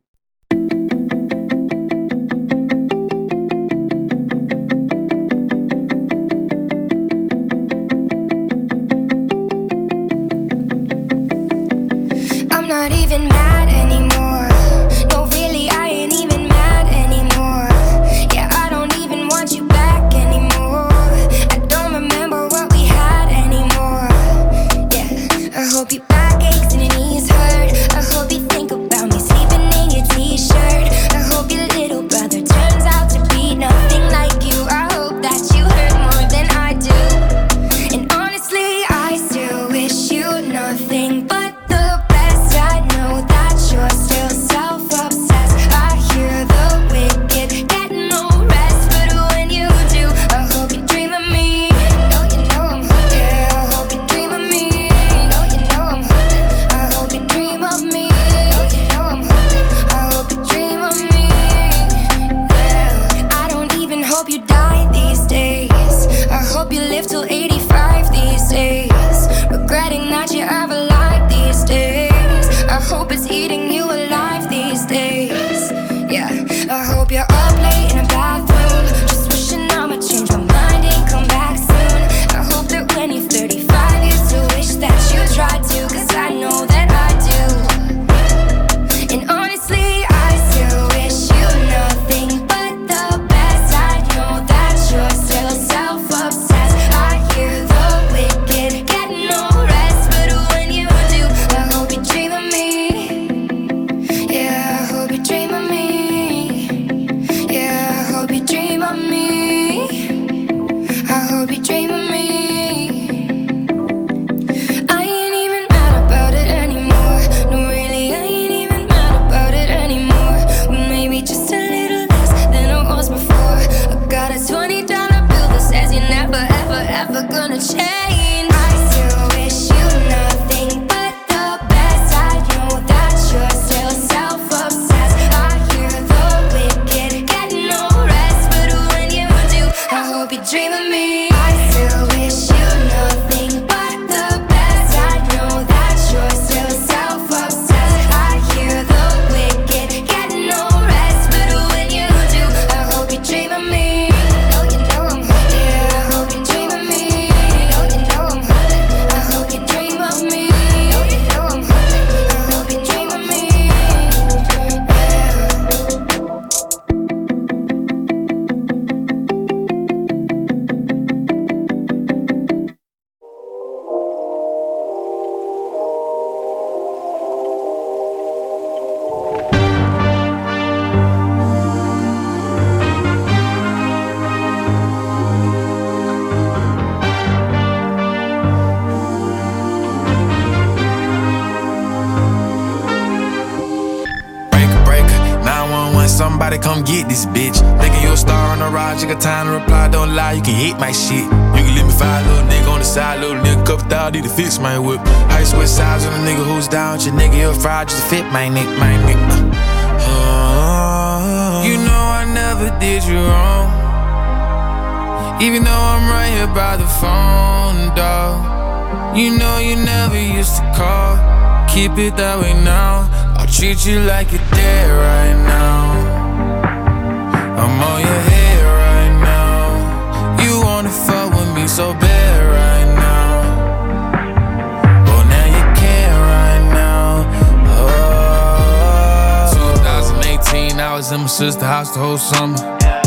[SPEAKER 27] Sister house the whole summer.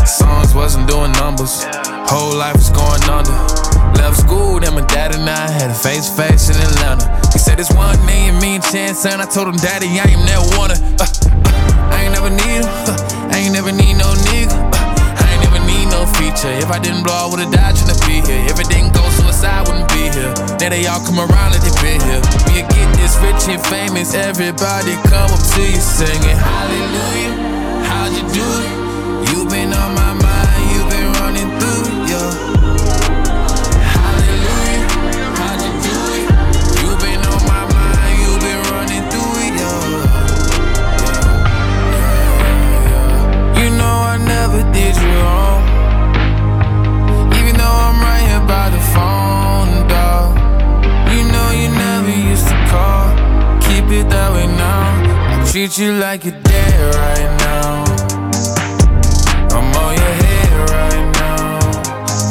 [SPEAKER 27] Songs wasn't doing numbers. Whole life was going under. Left school, then my dad and I had a face face in Atlanta. He said it's one million mean chance, son. I told him, Daddy, I ain't never wanna. Uh, uh, I ain't never need him. Uh, I ain't never need no nigga. Uh, I ain't never need no feature. If I didn't blow, I would've died trying to be here. If it didn't go suicide, wouldn't be here. Now they all come around like they been here. We get this rich and famous. Everybody come up to you singing Hallelujah. How'd you do it? You been on my mind. You been running through it, yeah. Hallelujah. How'd you do it? You been on my mind. You been running through it, yeah. You know I never did you wrong. Even though I'm right here by the phone, dog. You know you never used to call. Keep it that way now. I treat you like you're dead right now. I'm on your head right now.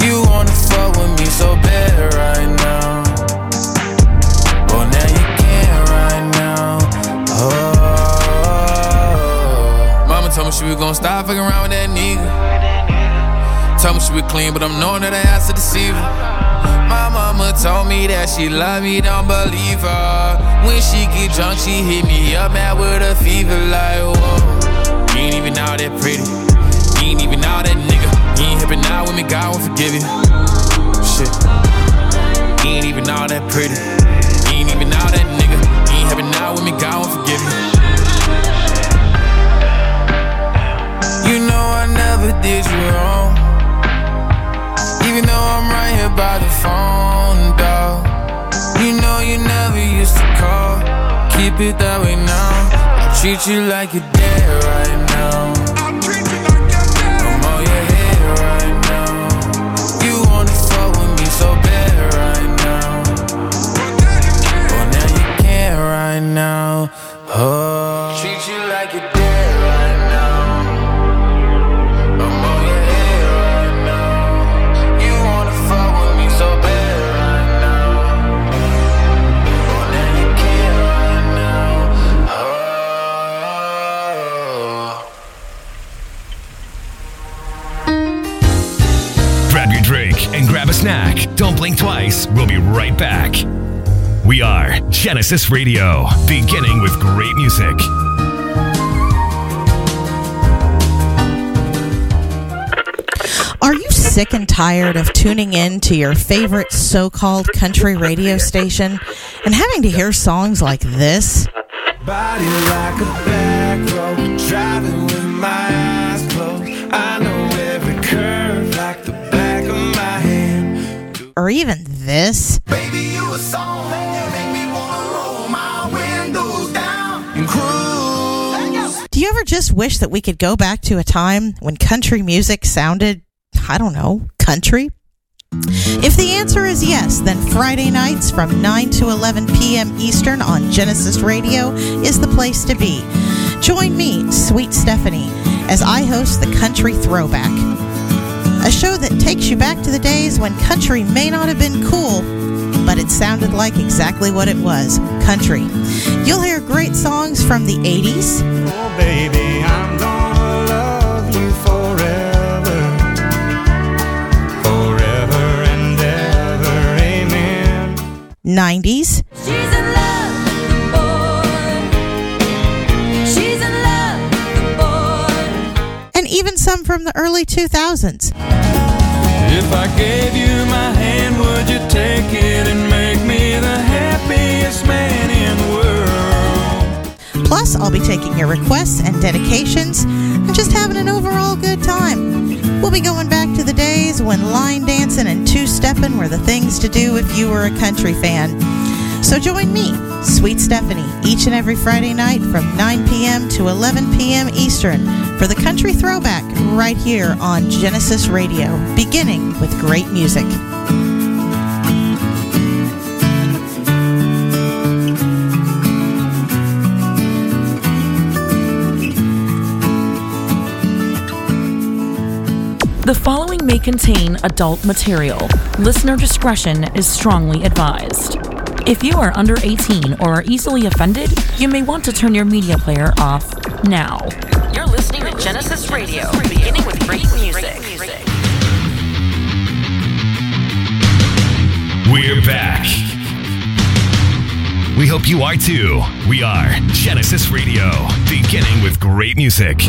[SPEAKER 27] You wanna fuck with me so bad right now. Well, now you can't right now. Oh. Mama told me she was gonna stop fucking around with that nigga. Told me she was clean, but I'm knowing that I has to deceive her. My mama told me that she love me, don't believe her. When she get drunk, she hit me up, mad with a fever, like, whoa. You ain't even all that pretty. Ain't even all that nigga. You ain't hippin' now with me, God will forgive you. Shit. You ain't even all that pretty. You ain't even all that nigga. You ain't hippin' now with me, God will forgive you. You know I never did you wrong. Even though I'm right here by the phone, dog. You know you never used to call. Keep it that way now. I treat you like you're dead right now.
[SPEAKER 8] Blink twice. We'll be right back. We are Genesis Radio, beginning with great music.
[SPEAKER 28] Are you sick and tired of tuning in to your favorite so called country radio station and having to hear songs like this?
[SPEAKER 9] Body like a back road, driving with my eyes closed. I know
[SPEAKER 28] Or even this?
[SPEAKER 9] Baby, you a song that make me wanna roll my windows down and cruise.
[SPEAKER 28] Do you ever just wish that we could go back to a time when country music sounded, I don't know, country? If the answer is yes, then Friday nights from 9 to 11 p.m. Eastern on Genesis Radio is the place to be. Join me, Sweet Stephanie, as I host the Country Throwback, a show that takes you back to the days when country may not have been cool, but it sounded like exactly what it was country. You'll hear great songs from the 80s,
[SPEAKER 9] Oh, baby, I'm gonna love you forever. Forever and ever, amen.
[SPEAKER 28] 90s, some from the early 2000s.
[SPEAKER 9] If I gave you my hand, would you take it and make me the happiest man in the world?
[SPEAKER 28] Plus, I'll be taking your requests and dedications and just having an overall good time. We'll be going back to the days when line dancing and two stepping were the things to do if you were a country fan. So join me, Sweet Stephanie, each and every Friday night from 9 p.m. to 11 p.m. Eastern for the Country Throwback right here on Genesis Radio, beginning with great music.
[SPEAKER 29] The following may contain adult material. Listener discretion is strongly advised. If you are under 18 or are easily offended, you may want to turn your media player off now. You're listening to Genesis Radio, beginning with great music.
[SPEAKER 8] We're back. We hope you are too. We are Genesis Radio, beginning with great music.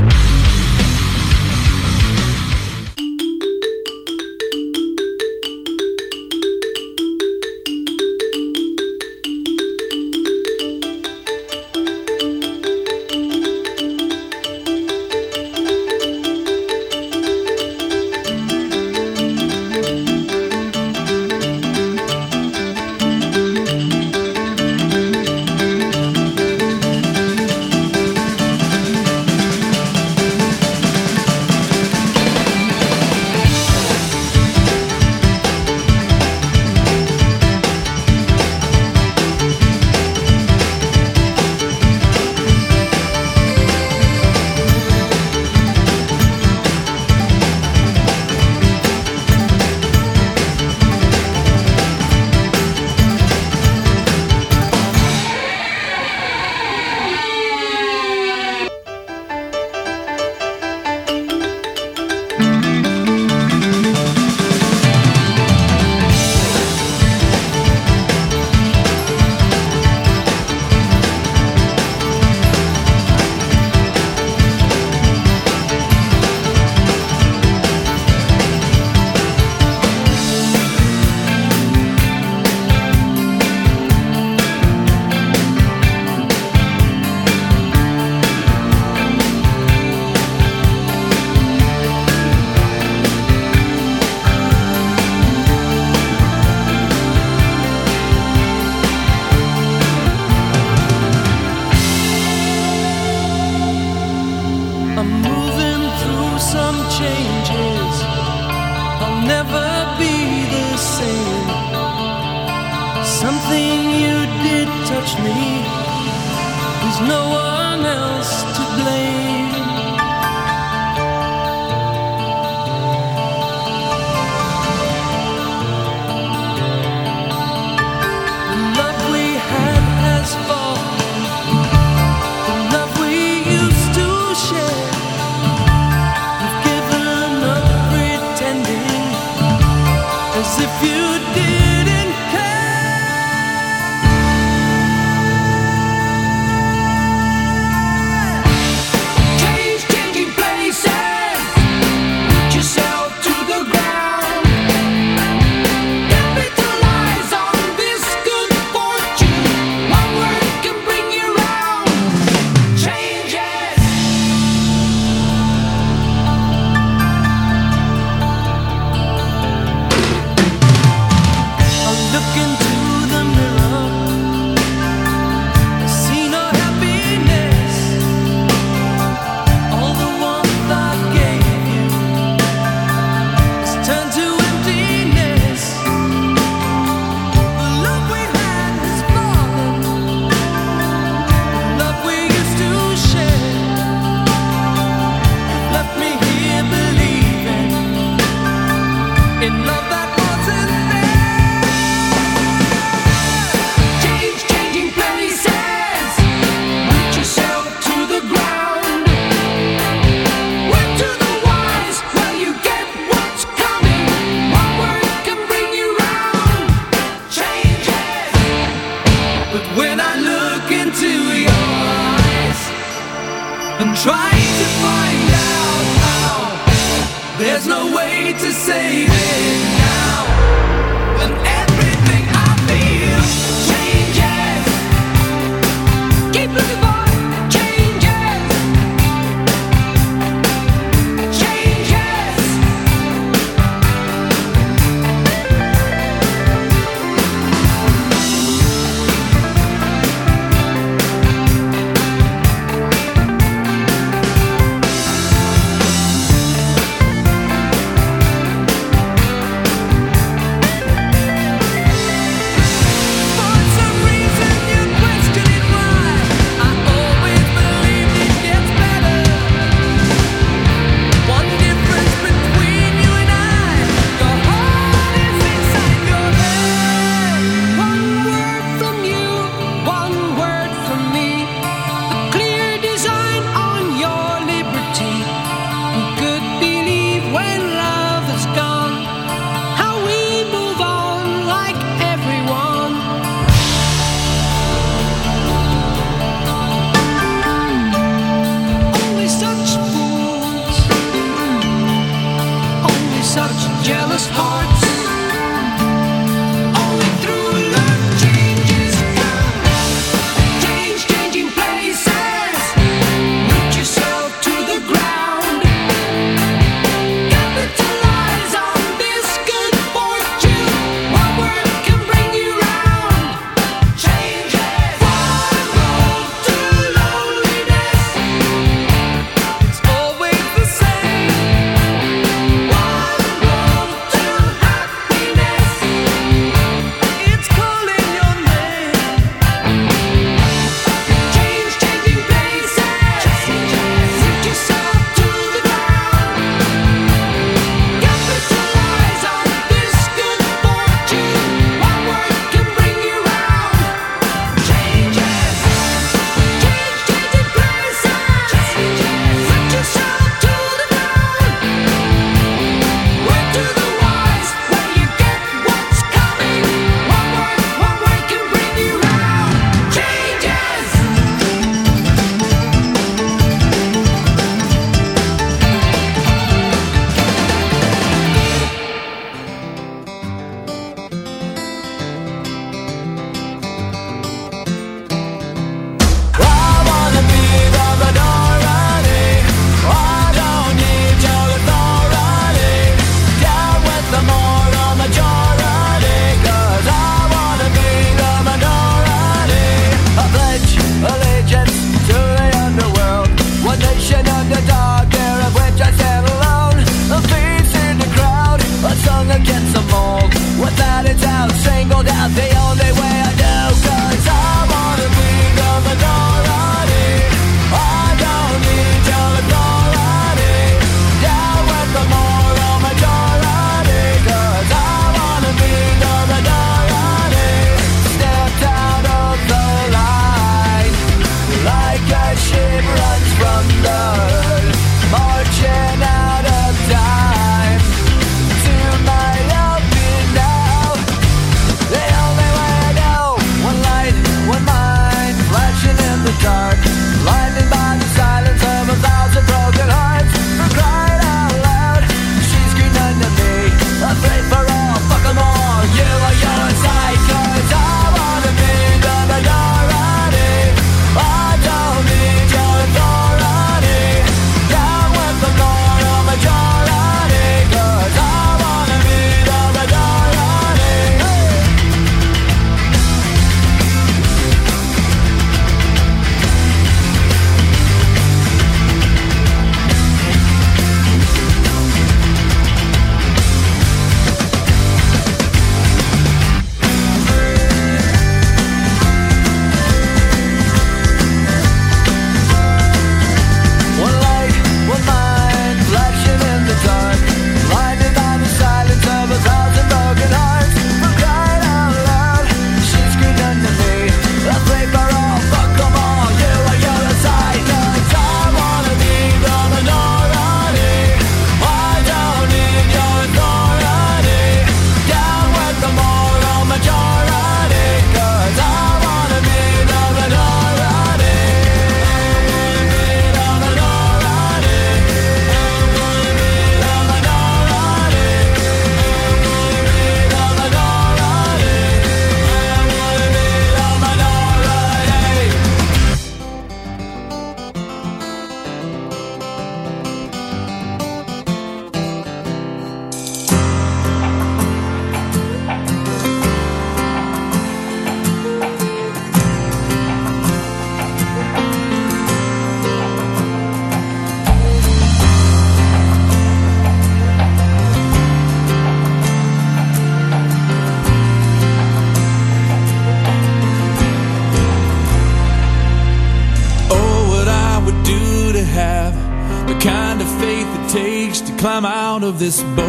[SPEAKER 30] This
[SPEAKER 31] boat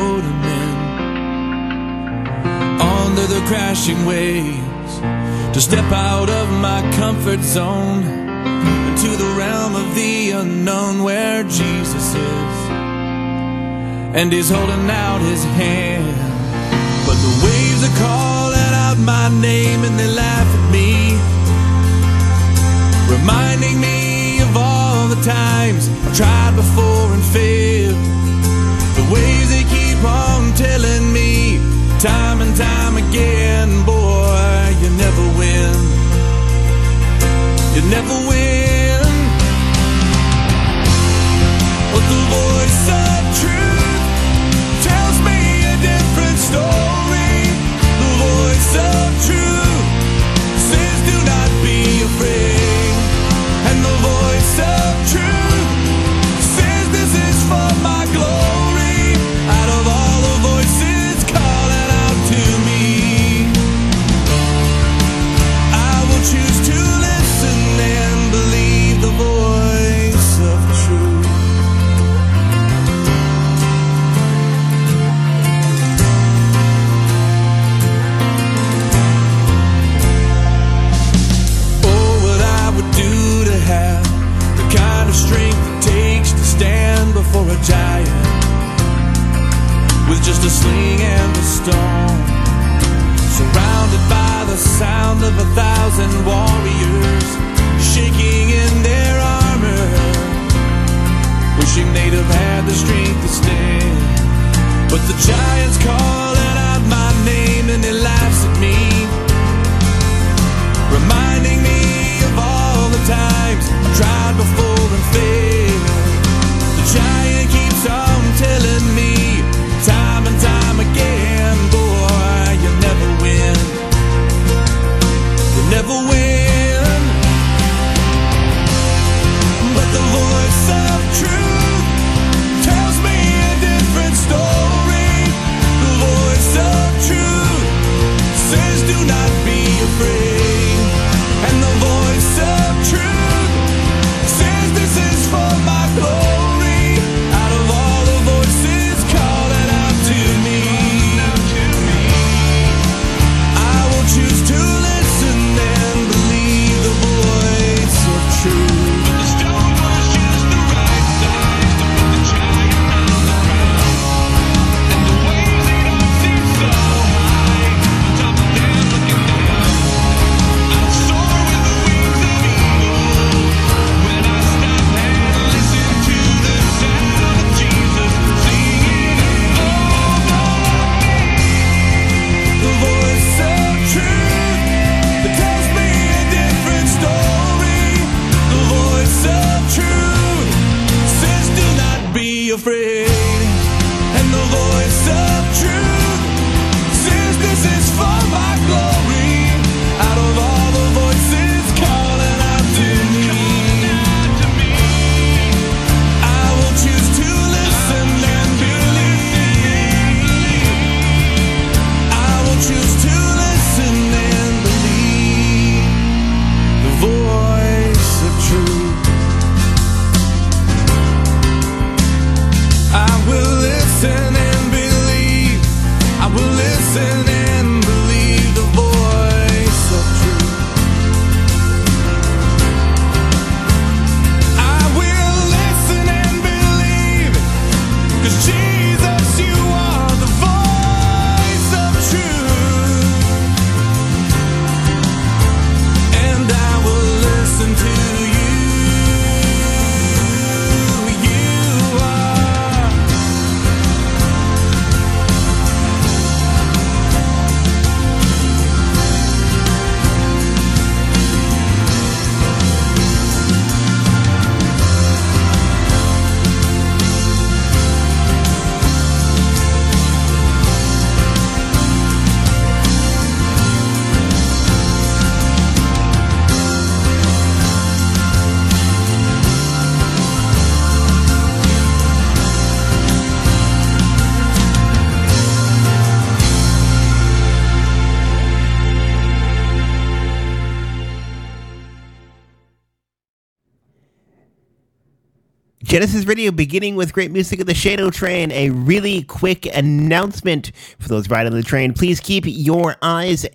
[SPEAKER 3] Radio, beginning with great music of the Shane O Train. A really quick announcement for those riding the train. Please keep your eyes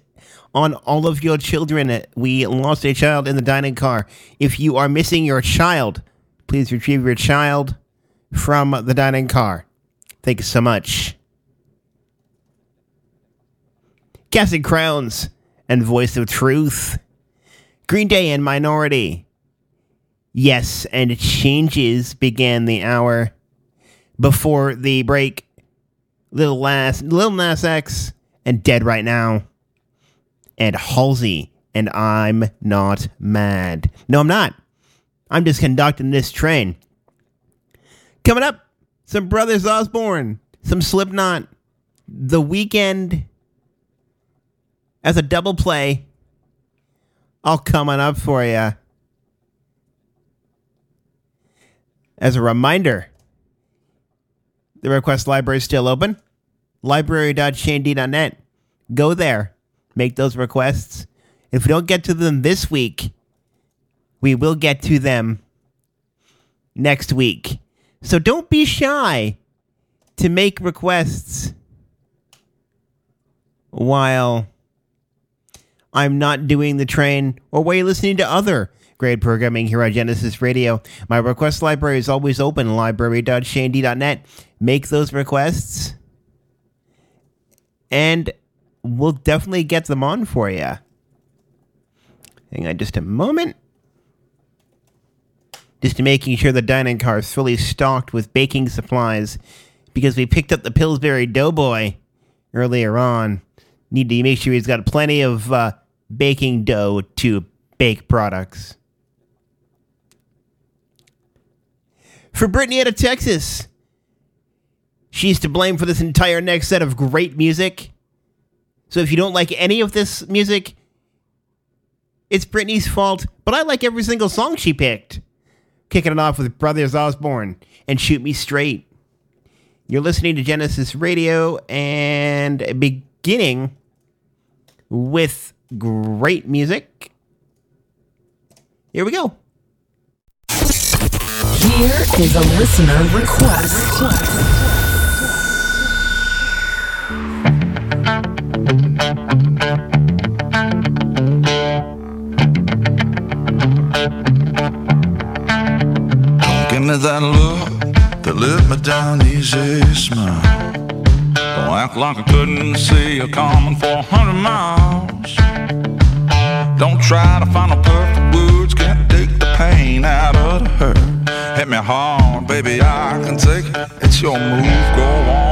[SPEAKER 3] on all of your children. We lost a child in the dining car. If you are missing your child, please retrieve your child from the dining car. Thank you so much. Casting Crowns and Voice of Truth. Green Day and Minority. Yes, and changes began the hour before the break. Little Last, Lil Nas X, and Dead Right Now, and Halsey, and I'm not mad. No, I'm not. I'm just conducting this train. Coming up, some Brothers Osborne, some Slipknot, The Weeknd as a double play. All coming up for you. As a reminder, the request library is still open. Library.shandy.net. Go there, make those requests. If we don't get to them this week, we will get to them next week. So don't be shy to make requests while I'm not doing the train or while you're listening to other programming here on Genesis Radio. My request library is always open, library.shandy.net. Make those requests and we'll definitely get them on for you. Hang on just a moment. Just making sure the dining car is fully stocked with baking supplies because we picked up the Pillsbury Doughboy earlier on. Need to make sure he's got plenty of uh, baking dough to bake products. For Brittany out of Texas, she's to blame for this entire next set of great music. So if you don't like any of this music, it's Britney's fault, but I like every single song she picked. Kicking it off with Brothers Osborne and Shoot Me Straight. You're listening to Genesis Radio and beginning with great music. Here we go.
[SPEAKER 29] Here is a listener request.
[SPEAKER 32] Give me that look that lit me down easy smile. Don't act like I couldn't see you coming for a hundred miles. Don't try to find no perfect words, can't take the pain out of the hurt. Hit me hard, baby, I can take it. It's your move, go on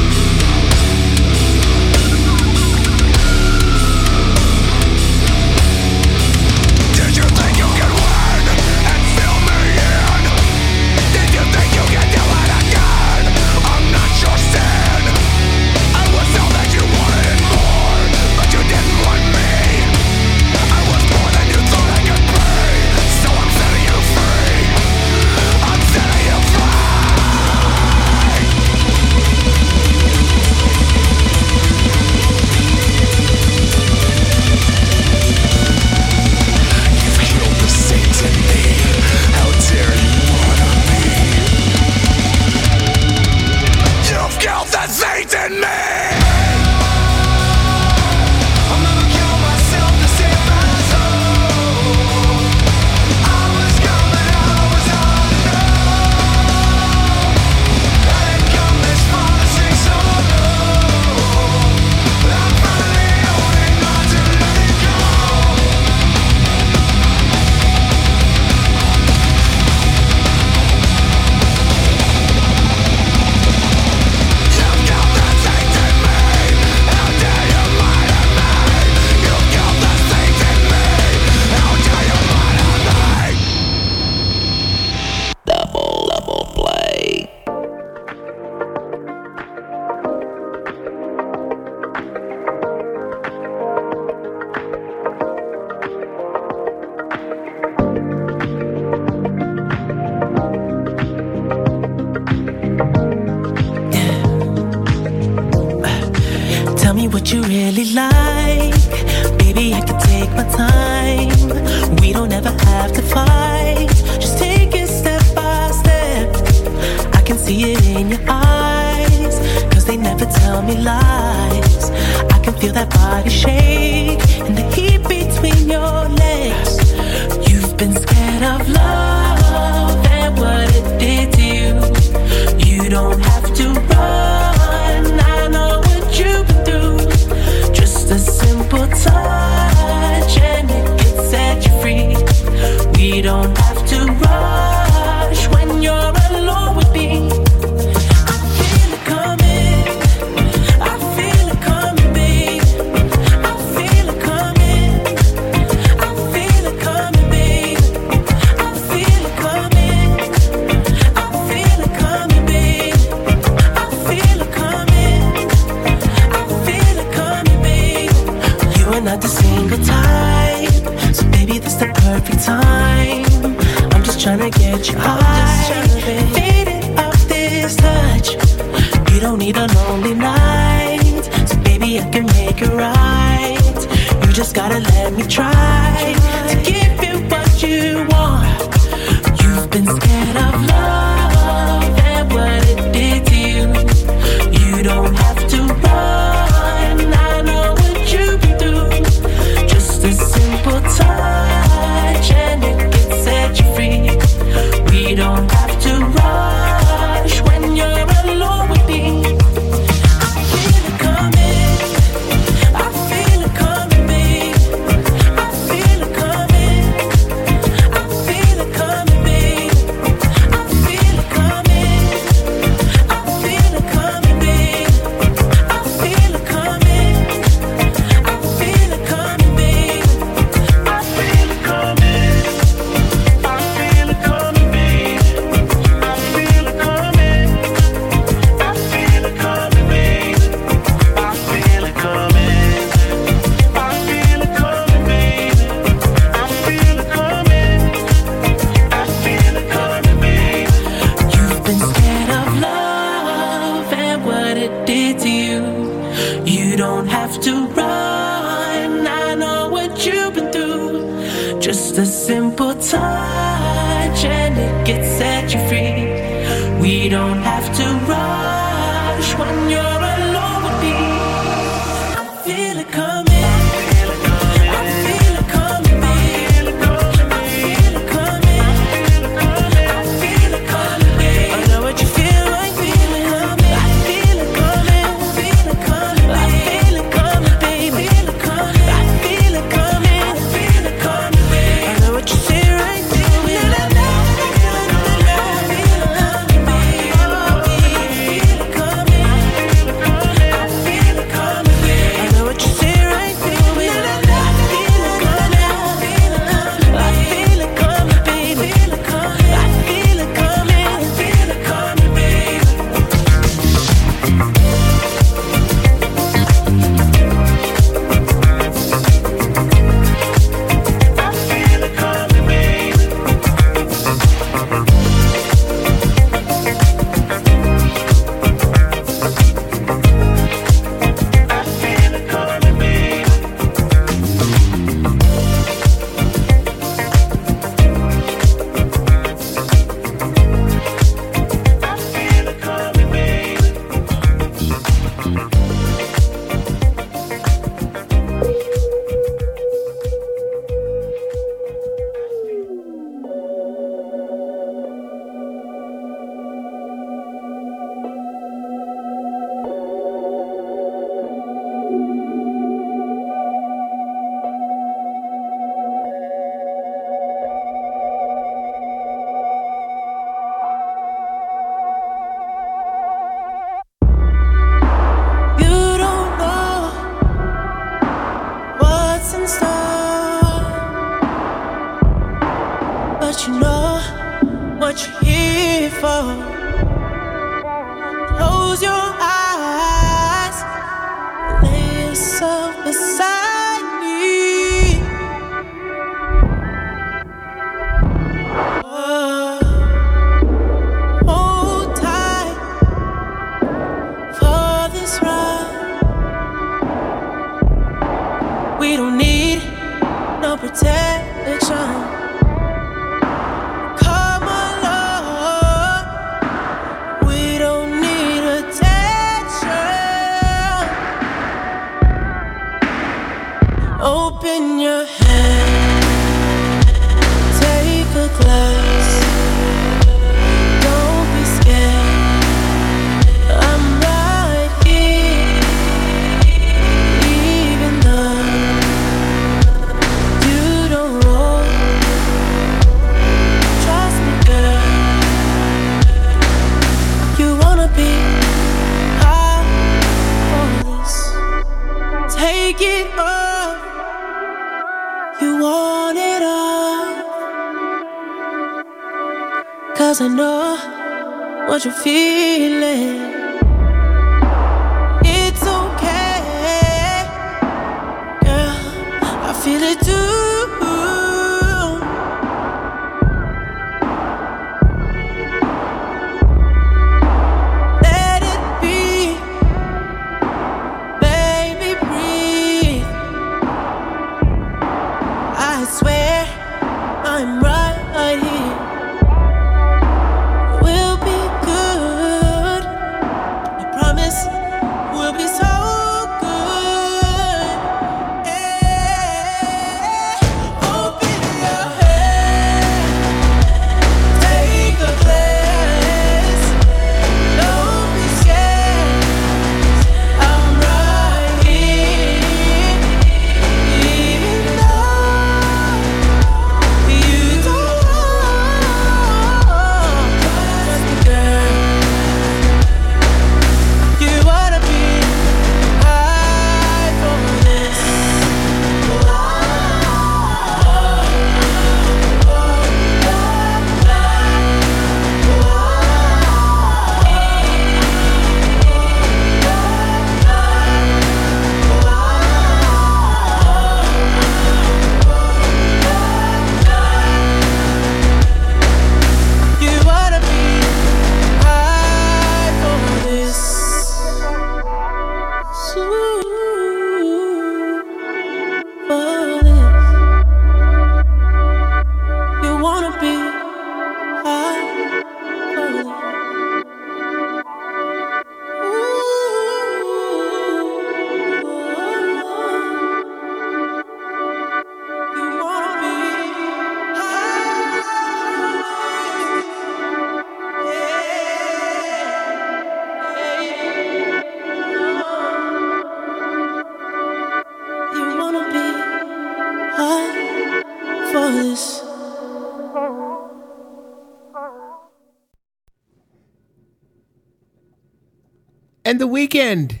[SPEAKER 32] and the Weeknd.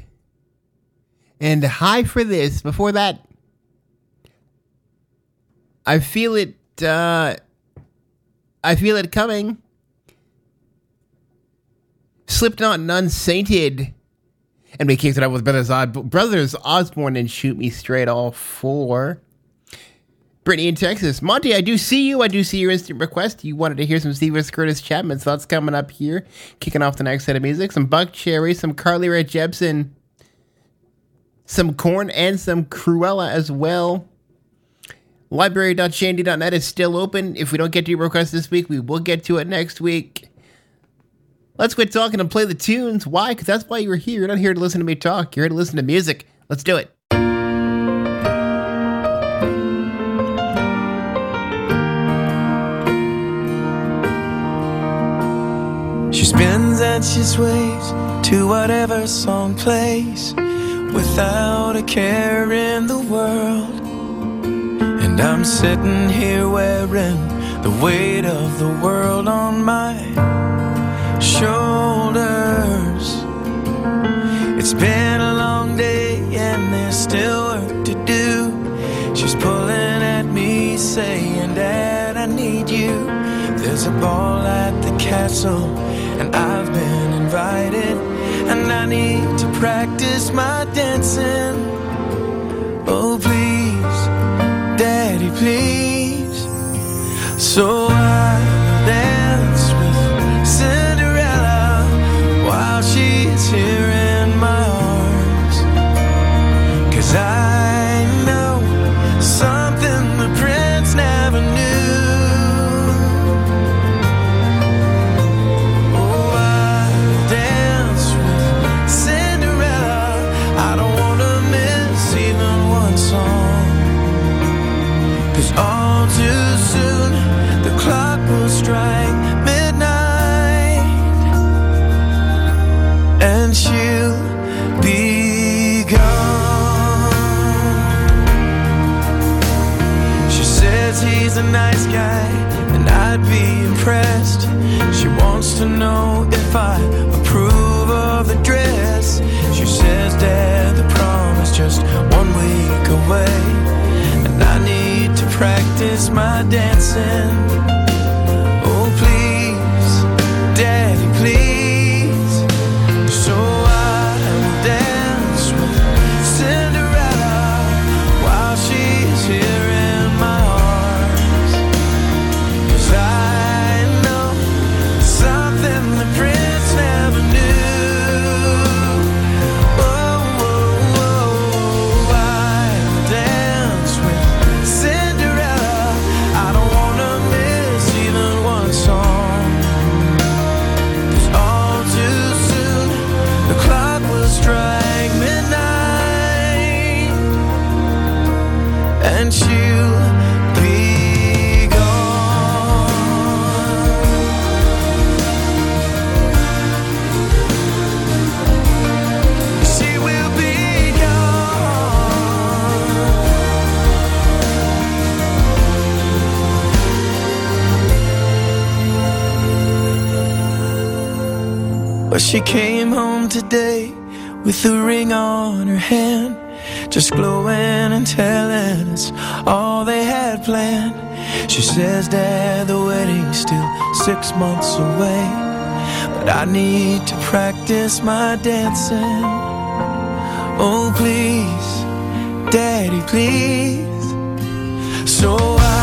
[SPEAKER 32] And
[SPEAKER 33] high for this.
[SPEAKER 3] Before that, I feel it. Uh, I feel it coming. Slipknot and Unsainted. And we kicked it up with Brothers Odd Brothers Osborne and Shoot Me Straight all four. Brittany in Texas. Monty, I do see you. I do see your instant request. You wanted to hear some Steve Curtis Chapman, so that's coming up here. Kicking off the next set of music. Some Buckcherry, some Carly Rae Jepsen, some Korn, and some Cruella as well. Library.shandy.net is still open. If we don't get to your request this week, we will get to it next week. Let's quit talking and play the tunes. Why? Because that's why you're here. You're not here to listen to me talk. You're here to listen to music. Let's do it.
[SPEAKER 4] She spins and she sways to whatever song plays without a care in the world. And I'm sitting here wearing the weight of the world on my shoulders. It's been a long day and there's still work to do. She's pulling at me, saying, There's a ball at the castle, and I've been invited. And I need to practice my dancing. Oh, please, Daddy, please. So I dance with Cinderella while she's here guy and I'd be impressed. She wants to know if I approve of the dress. She says, Dad, the prom is just one week away. And I need to practice my dancing.
[SPEAKER 34] She came home today with a ring on her hand, just glowing and telling us all they had planned. She says that the wedding's still six months away, but I need to practice my dancing. Oh, please, Daddy, please.
[SPEAKER 35] So I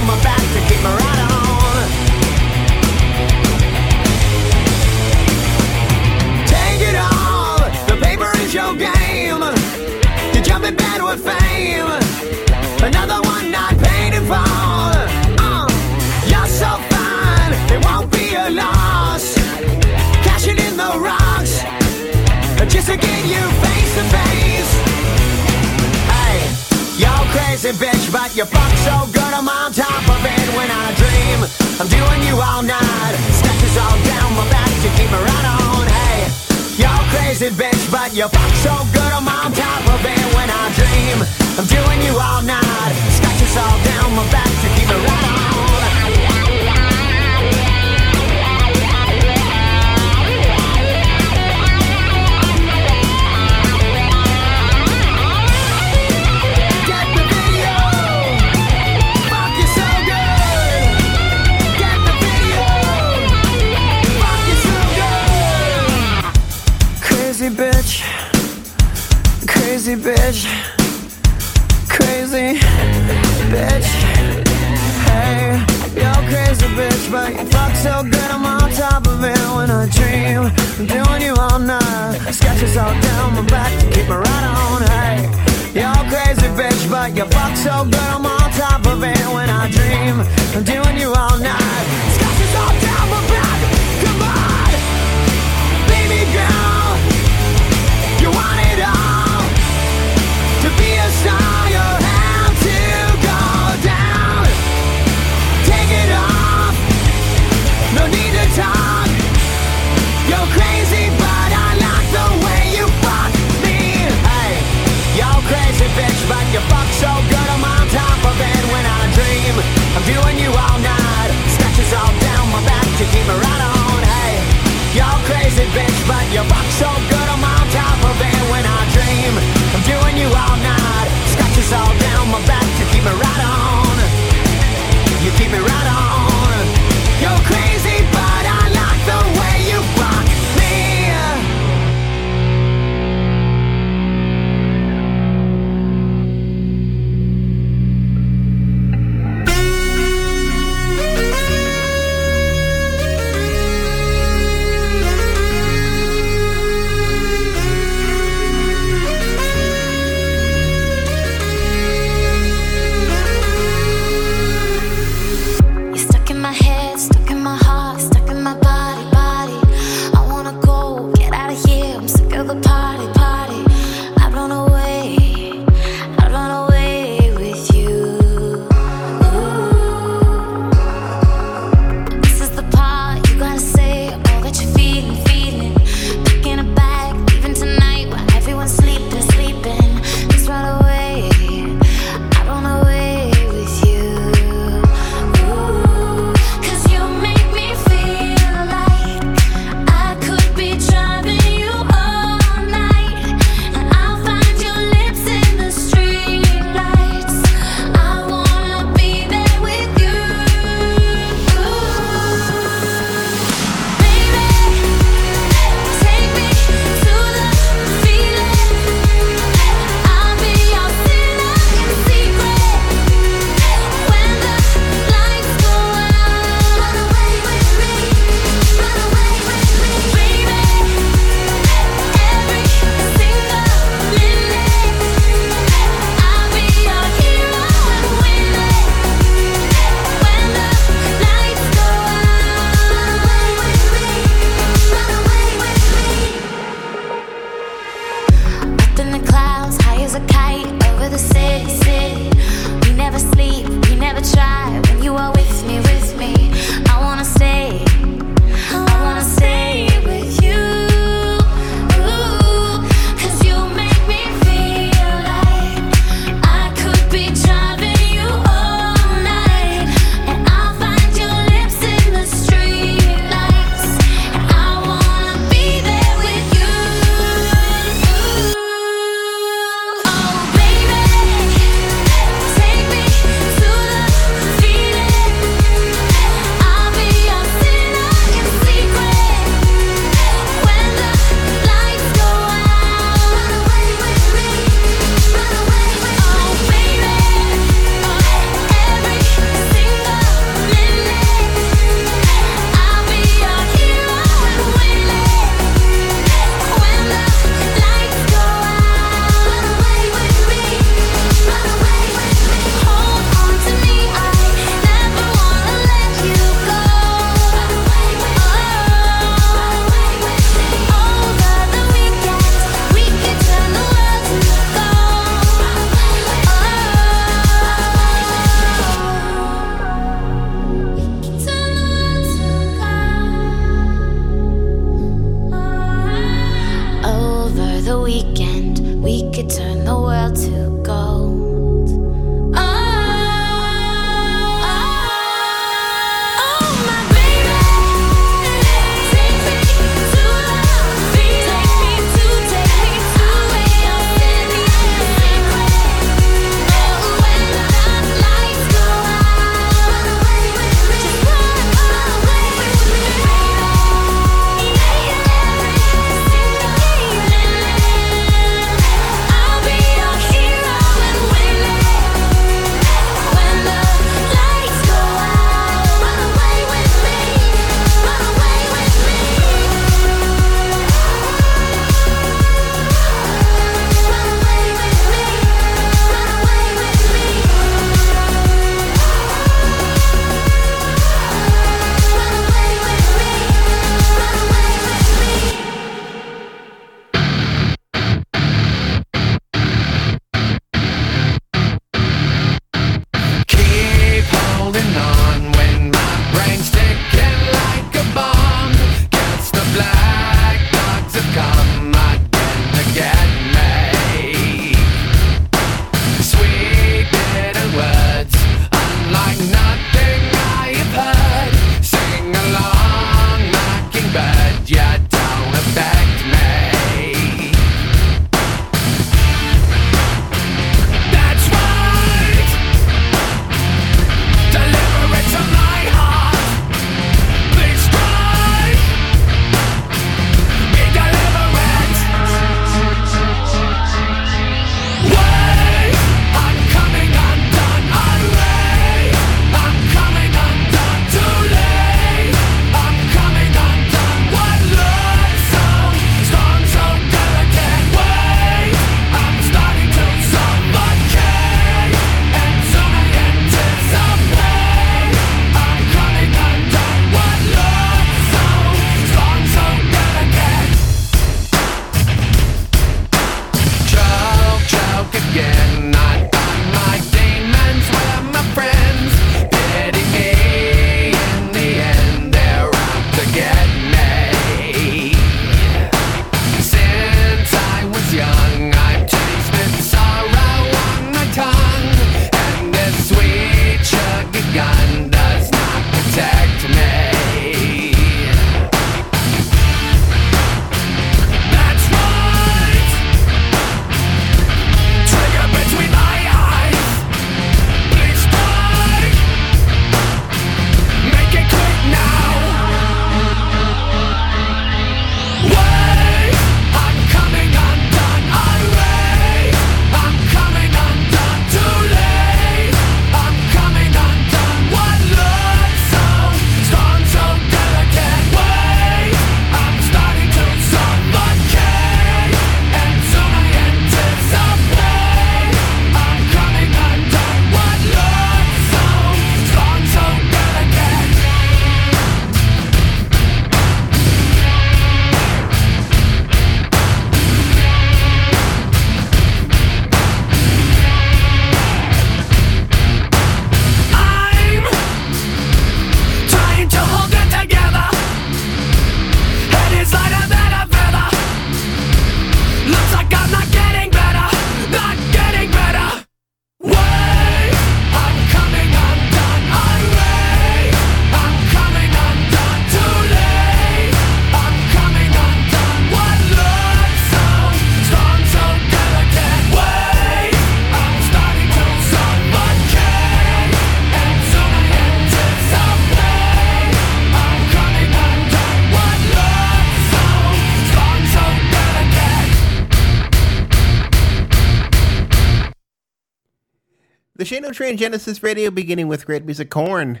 [SPEAKER 3] Shane Train Genesis Radio beginning with great music Korn.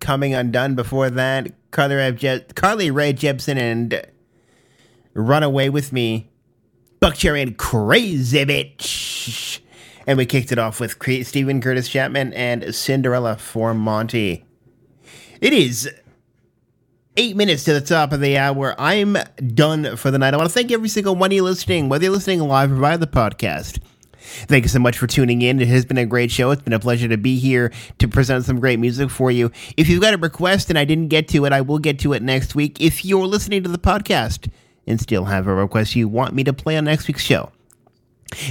[SPEAKER 3] Coming Undone before that, Carly Carly Rae Jepsen and Run Away With Me. Buckcherry and Crazy Bitch. And we kicked it off with Steven Curtis Chapman and Cinderella for Monty. It is eight minutes to the top of the hour. I'm done for the night. I want to thank every single one of you listening, whether you're listening live or via the podcast. Thank you so much for tuning in. It has been a great show. It's been a pleasure to be here to present some great music for you. If you've got a request and I didn't get to it, I will get to it next week. If you're listening to the podcast and still have a request you want me to play on next week's show,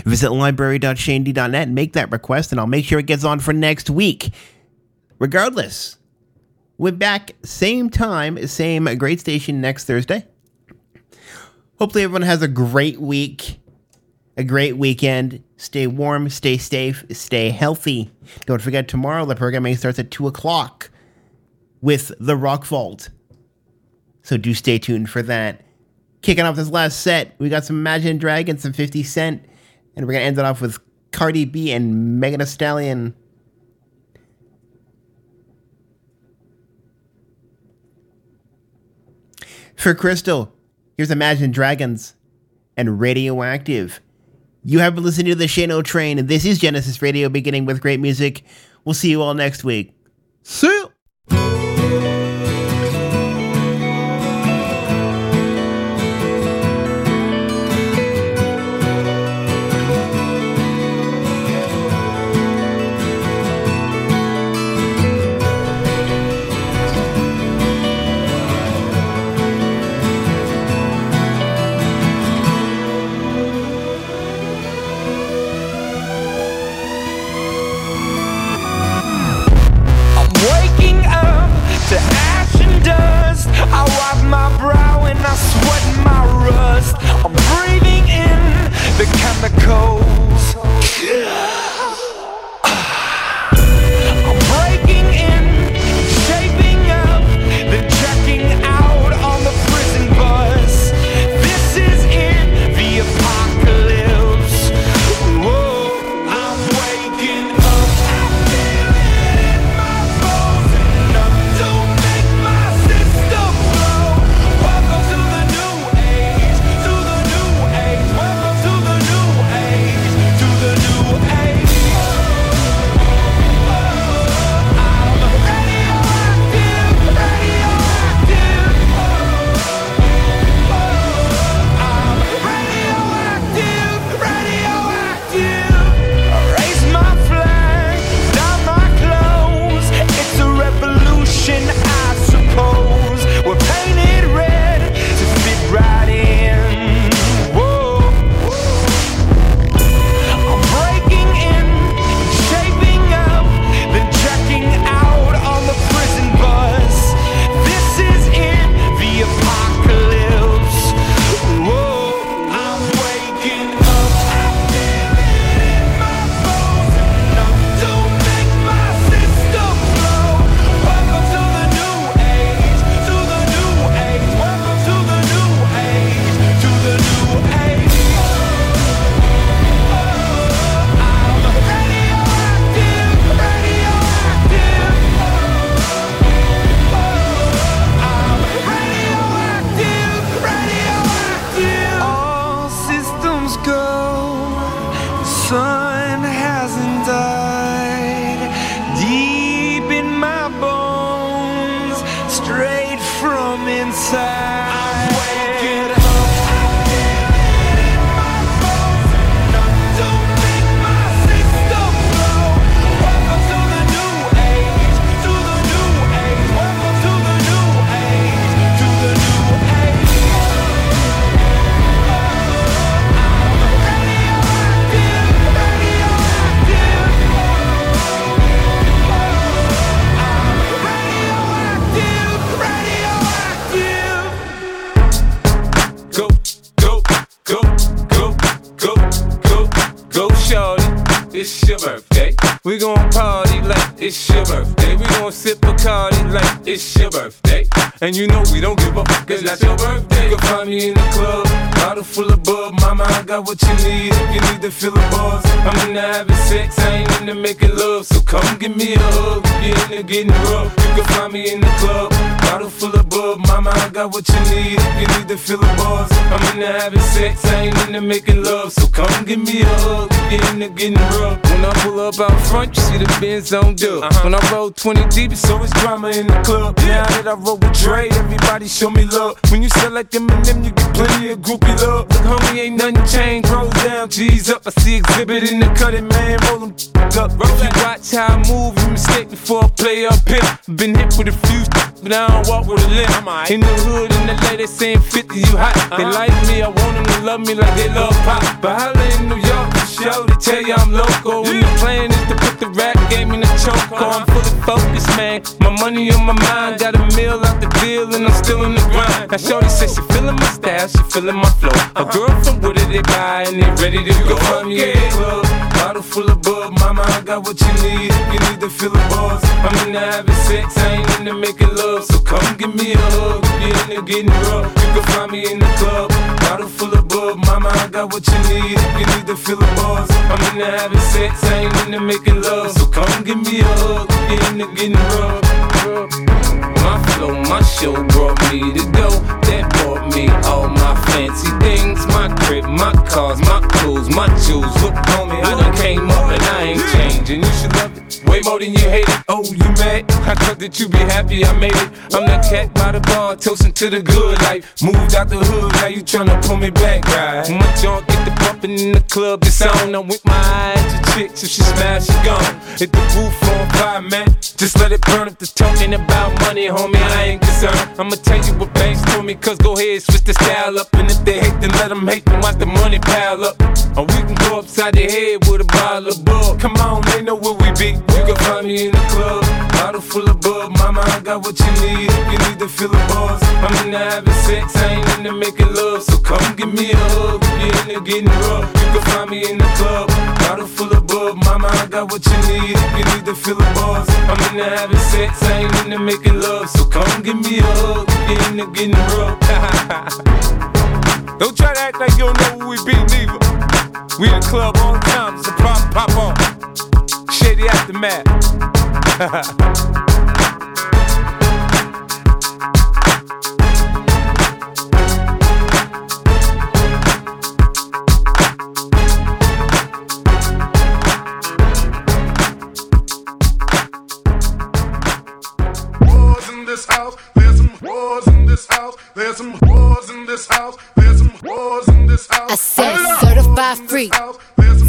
[SPEAKER 3] visit library.shandy.net and make that request, and I'll make sure it gets on for next week. Regardless, we're back same time, same great station next Thursday. Hopefully, everyone has a great week, a great weekend. Stay warm, stay safe, stay healthy. Don't forget, tomorrow the programming starts at 2 o'clock with The Rock Vault. So do stay tuned for that. Kicking off this last set, we got some Imagine Dragons, some 50 Cent, and we're going to end it off with Cardi B and Megan Thee Stallion. For Crystal, here's Imagine Dragons and Radioactive. You have been listening to the Shane O Train, and this is Genesis Radio, beginning with great music. We'll see you all next week. See
[SPEAKER 17] yeah. It's your birthday. And you know we don't give a fuck, cause that's your birthday. You can find me in the club, bottle full of bub. Mama, I got what you need if you need to feel the buzz. I'm into having sex, I ain't into making love. So come give me a hug if you're into getting rough. You can find me in the club, bottle full of Mama, I got what you need if you need to feel the buzz. I'm into having sex, I ain't into making love. So come give me a hug if you're into getting rough. When I pull up out front, you see the Benz on dub. Uh-huh. When I roll 20 deep, it's always drama in the club. Now that I roll with Dre, everybody show me love. When you sell like them, you get plenty of groupie love. Look, homie, ain't nothing changed. Roll down, G's up. I see exhibit in the cutting, man. Roll them up. If you watch how I move, you mistake before I play up here. Been hit with a few, but I don't walk with a limp. In the hood, in the lady saying 50, you hot. They like me, I want them to love me like they love pop. But holla in New York, sure, they tell you I'm local. When the plan is to put the rap game in the choke. I'm fully focused, man. My money on my mind, got a meal out the deal, and I'm still in the grind. Now, Shorty says she feeling my style, she feeling my flow. A girl from Wooded, they buy, and they ready to go. Find me in the club, bottle full of bub. Mama, I got what you need if you need to feel the buzz. I'm into having sex, I ain't into making love. So come give me a hug if you're into getting rough. You can find me in the club, bottle full of bub. Mama, I got what you need if you need to feel the buzz. I'm into having sex, I ain't into making love. So come give me a hug if you're into getting rough. My flow, my show brought me to go. That brought me all my fancy things. My crib, my cars, my clothes, my jewels. Look, homie, I done came up and I ain't changing. You should love it way more than you hate it. Oh, you mad? I thought that you be happy I made it. I'm that cat by the bar, toasting to the good life. Moved out the hood, now you tryna pull me back, right? My junk get the bumping in the club, it's on. I'm with my eyes to chicks, if she smash, she gone. Hit the roof on fire, man. Just let it burn up. the talking about money, homie. I ain't concerned. I'ma tell you what banks told me, cause go ahead, switch the style up. And if they hate, then let them hate, then watch the money pile up. Or we can go upside the head with a bottle of bug. Come on, they know where we be. You can find me in the club, bottle full of bug. Mama, I got what you need if you need to feel the buzz. I'm into having sex, I ain't into making love. So come give me a hug if you're into getting rough. You can find me in the club, bottle full of bug. Mama, I got what you need if you need to feel the buzz. I'm into having sex, I ain't into making love. So come give me a hug if you're getting rough. Don't try to act like you don't know who we be, neither. We in the club the time, a pop, pop on. Shady aftermath.
[SPEAKER 23] whores in this house. There's some whores in this house. There's some whores in this house.
[SPEAKER 36] I said certified freak,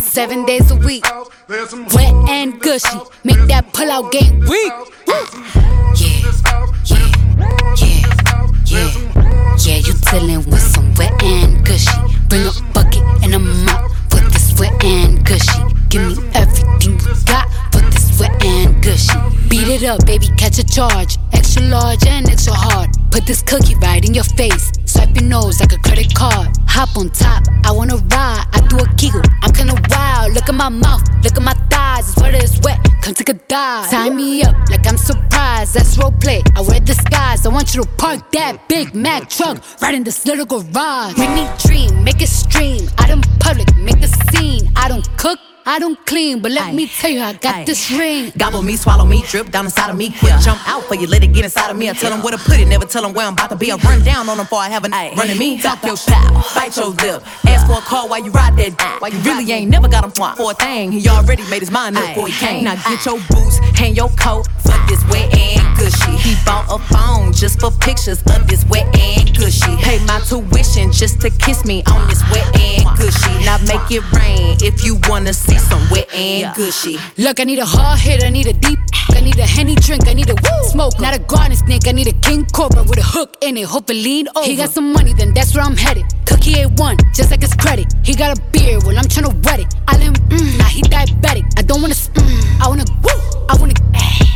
[SPEAKER 36] seven days a week, wet and gushy, make that pull out game weak. Yeah, yeah, yeah, yeah, yeah. You dealing with some wet and gushy. Bring a bucket and a mop for this wet and gushy. Give me everything you got for this wet and gushy. Beat it up, baby, catch a charge. Extra large and extra hard. Put this cookie right in your face. Swipe your nose like a credit card. Hop on top, I wanna ride. I do a giggle, I'm kinda wild. Look at my mouth, look at my thighs. It's wet, it's wet. Come take a dive. Tie me up like I'm surprised. That's role play. I wear disguise. I want you to park that Big Mac truck right in this little garage. Make me dream, make it stream. Out in public, make a scene. I don't cook. I don't clean, but let me tell you, I got this ring.
[SPEAKER 37] Gobble me, swallow me, drip down inside of me. Quick jump out for you, let it get inside of me. I tell them where to put it, never tell them where I'm about to be. I run down on them before I have a night. Running me, talk your shit, bite your lip. Ask for a call while you ride that. While you really ain't never got him for a thing. He already made his mind up before he came. Now get your boots, hang your coat for this wet and gushy. He bought a phone just for pictures of this wet and gushy. Pay my tuition just to kiss me on this wet and gushy. Now make it rain if you wanna see some wet and gushy.
[SPEAKER 36] Look, I need a hard hit, I need a deep. I need a henny drink, I need a woo smoke. Not a garden snake, I need a king cobra with a hook in it. Hope it lean over. He got some money, then that's where I'm headed. Cookie ain't one, just like his credit. He got a beard, well I'm tryna wet it. I let him, mm, now he diabetic. I don't wanna, mm, I wanna, woo, I wanna,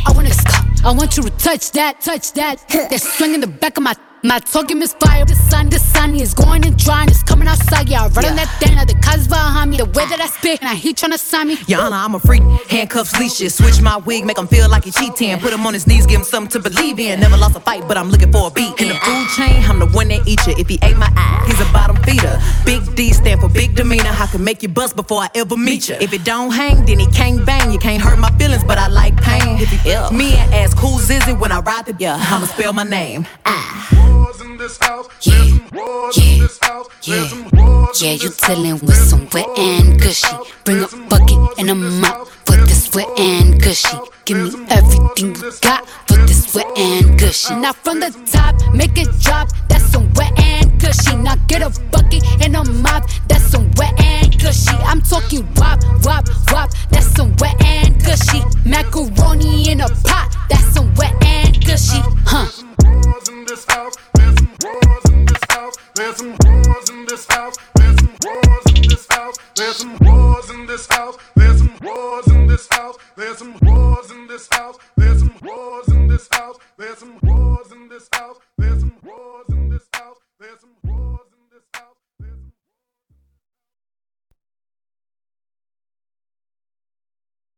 [SPEAKER 36] I wanna, sc- I want you to touch that, touch that. That swing in the back of my My talking misfire. The sun, the sun is going and drying. It's coming outside. Yeah, I run on that thing. The cuz behind me. The way that I spit, and I heat tryna sign me.
[SPEAKER 37] Honor, I'm a freak. Handcuffs, leashes. Switch my wig, make him feel like he cheating. Put him on his knees, give him something to believe in. Never lost a fight, but I'm looking for a beat. In the food chain, I'm the one that eat you. If he ate my eye, he's a bottom feeder. Big D stand for big demeanor. I can make you bust before I ever meet you. If it don't hang, then he can't bang. You can't hurt my feelings, but I like pain. If he ill, me and ask who's is it when I ride the yeah, I'ma spell my name. Ah.
[SPEAKER 36] Yeah, yeah, yeah, yeah. You dealing with some wet and gushy. Bring a bucket and a mop for this wet and gushy. Give me everything you got for this wet and gushy. Now from the top, make it drop. That's some wet and gushy. Now get a bucket and a mop. That's some wet and gushy. I'm talking wop, wop, wop. That's some wet and gushy. Macaroni in a pot. That's some wet and gushy. Huh.
[SPEAKER 23] There's some whores in this house. There's some whores in this house. There's some whores in this house. There's some whores in this house. There's some whores in this house. There's some whores in this house. There's some whores in this house. There's some whores in this house. There's some whores.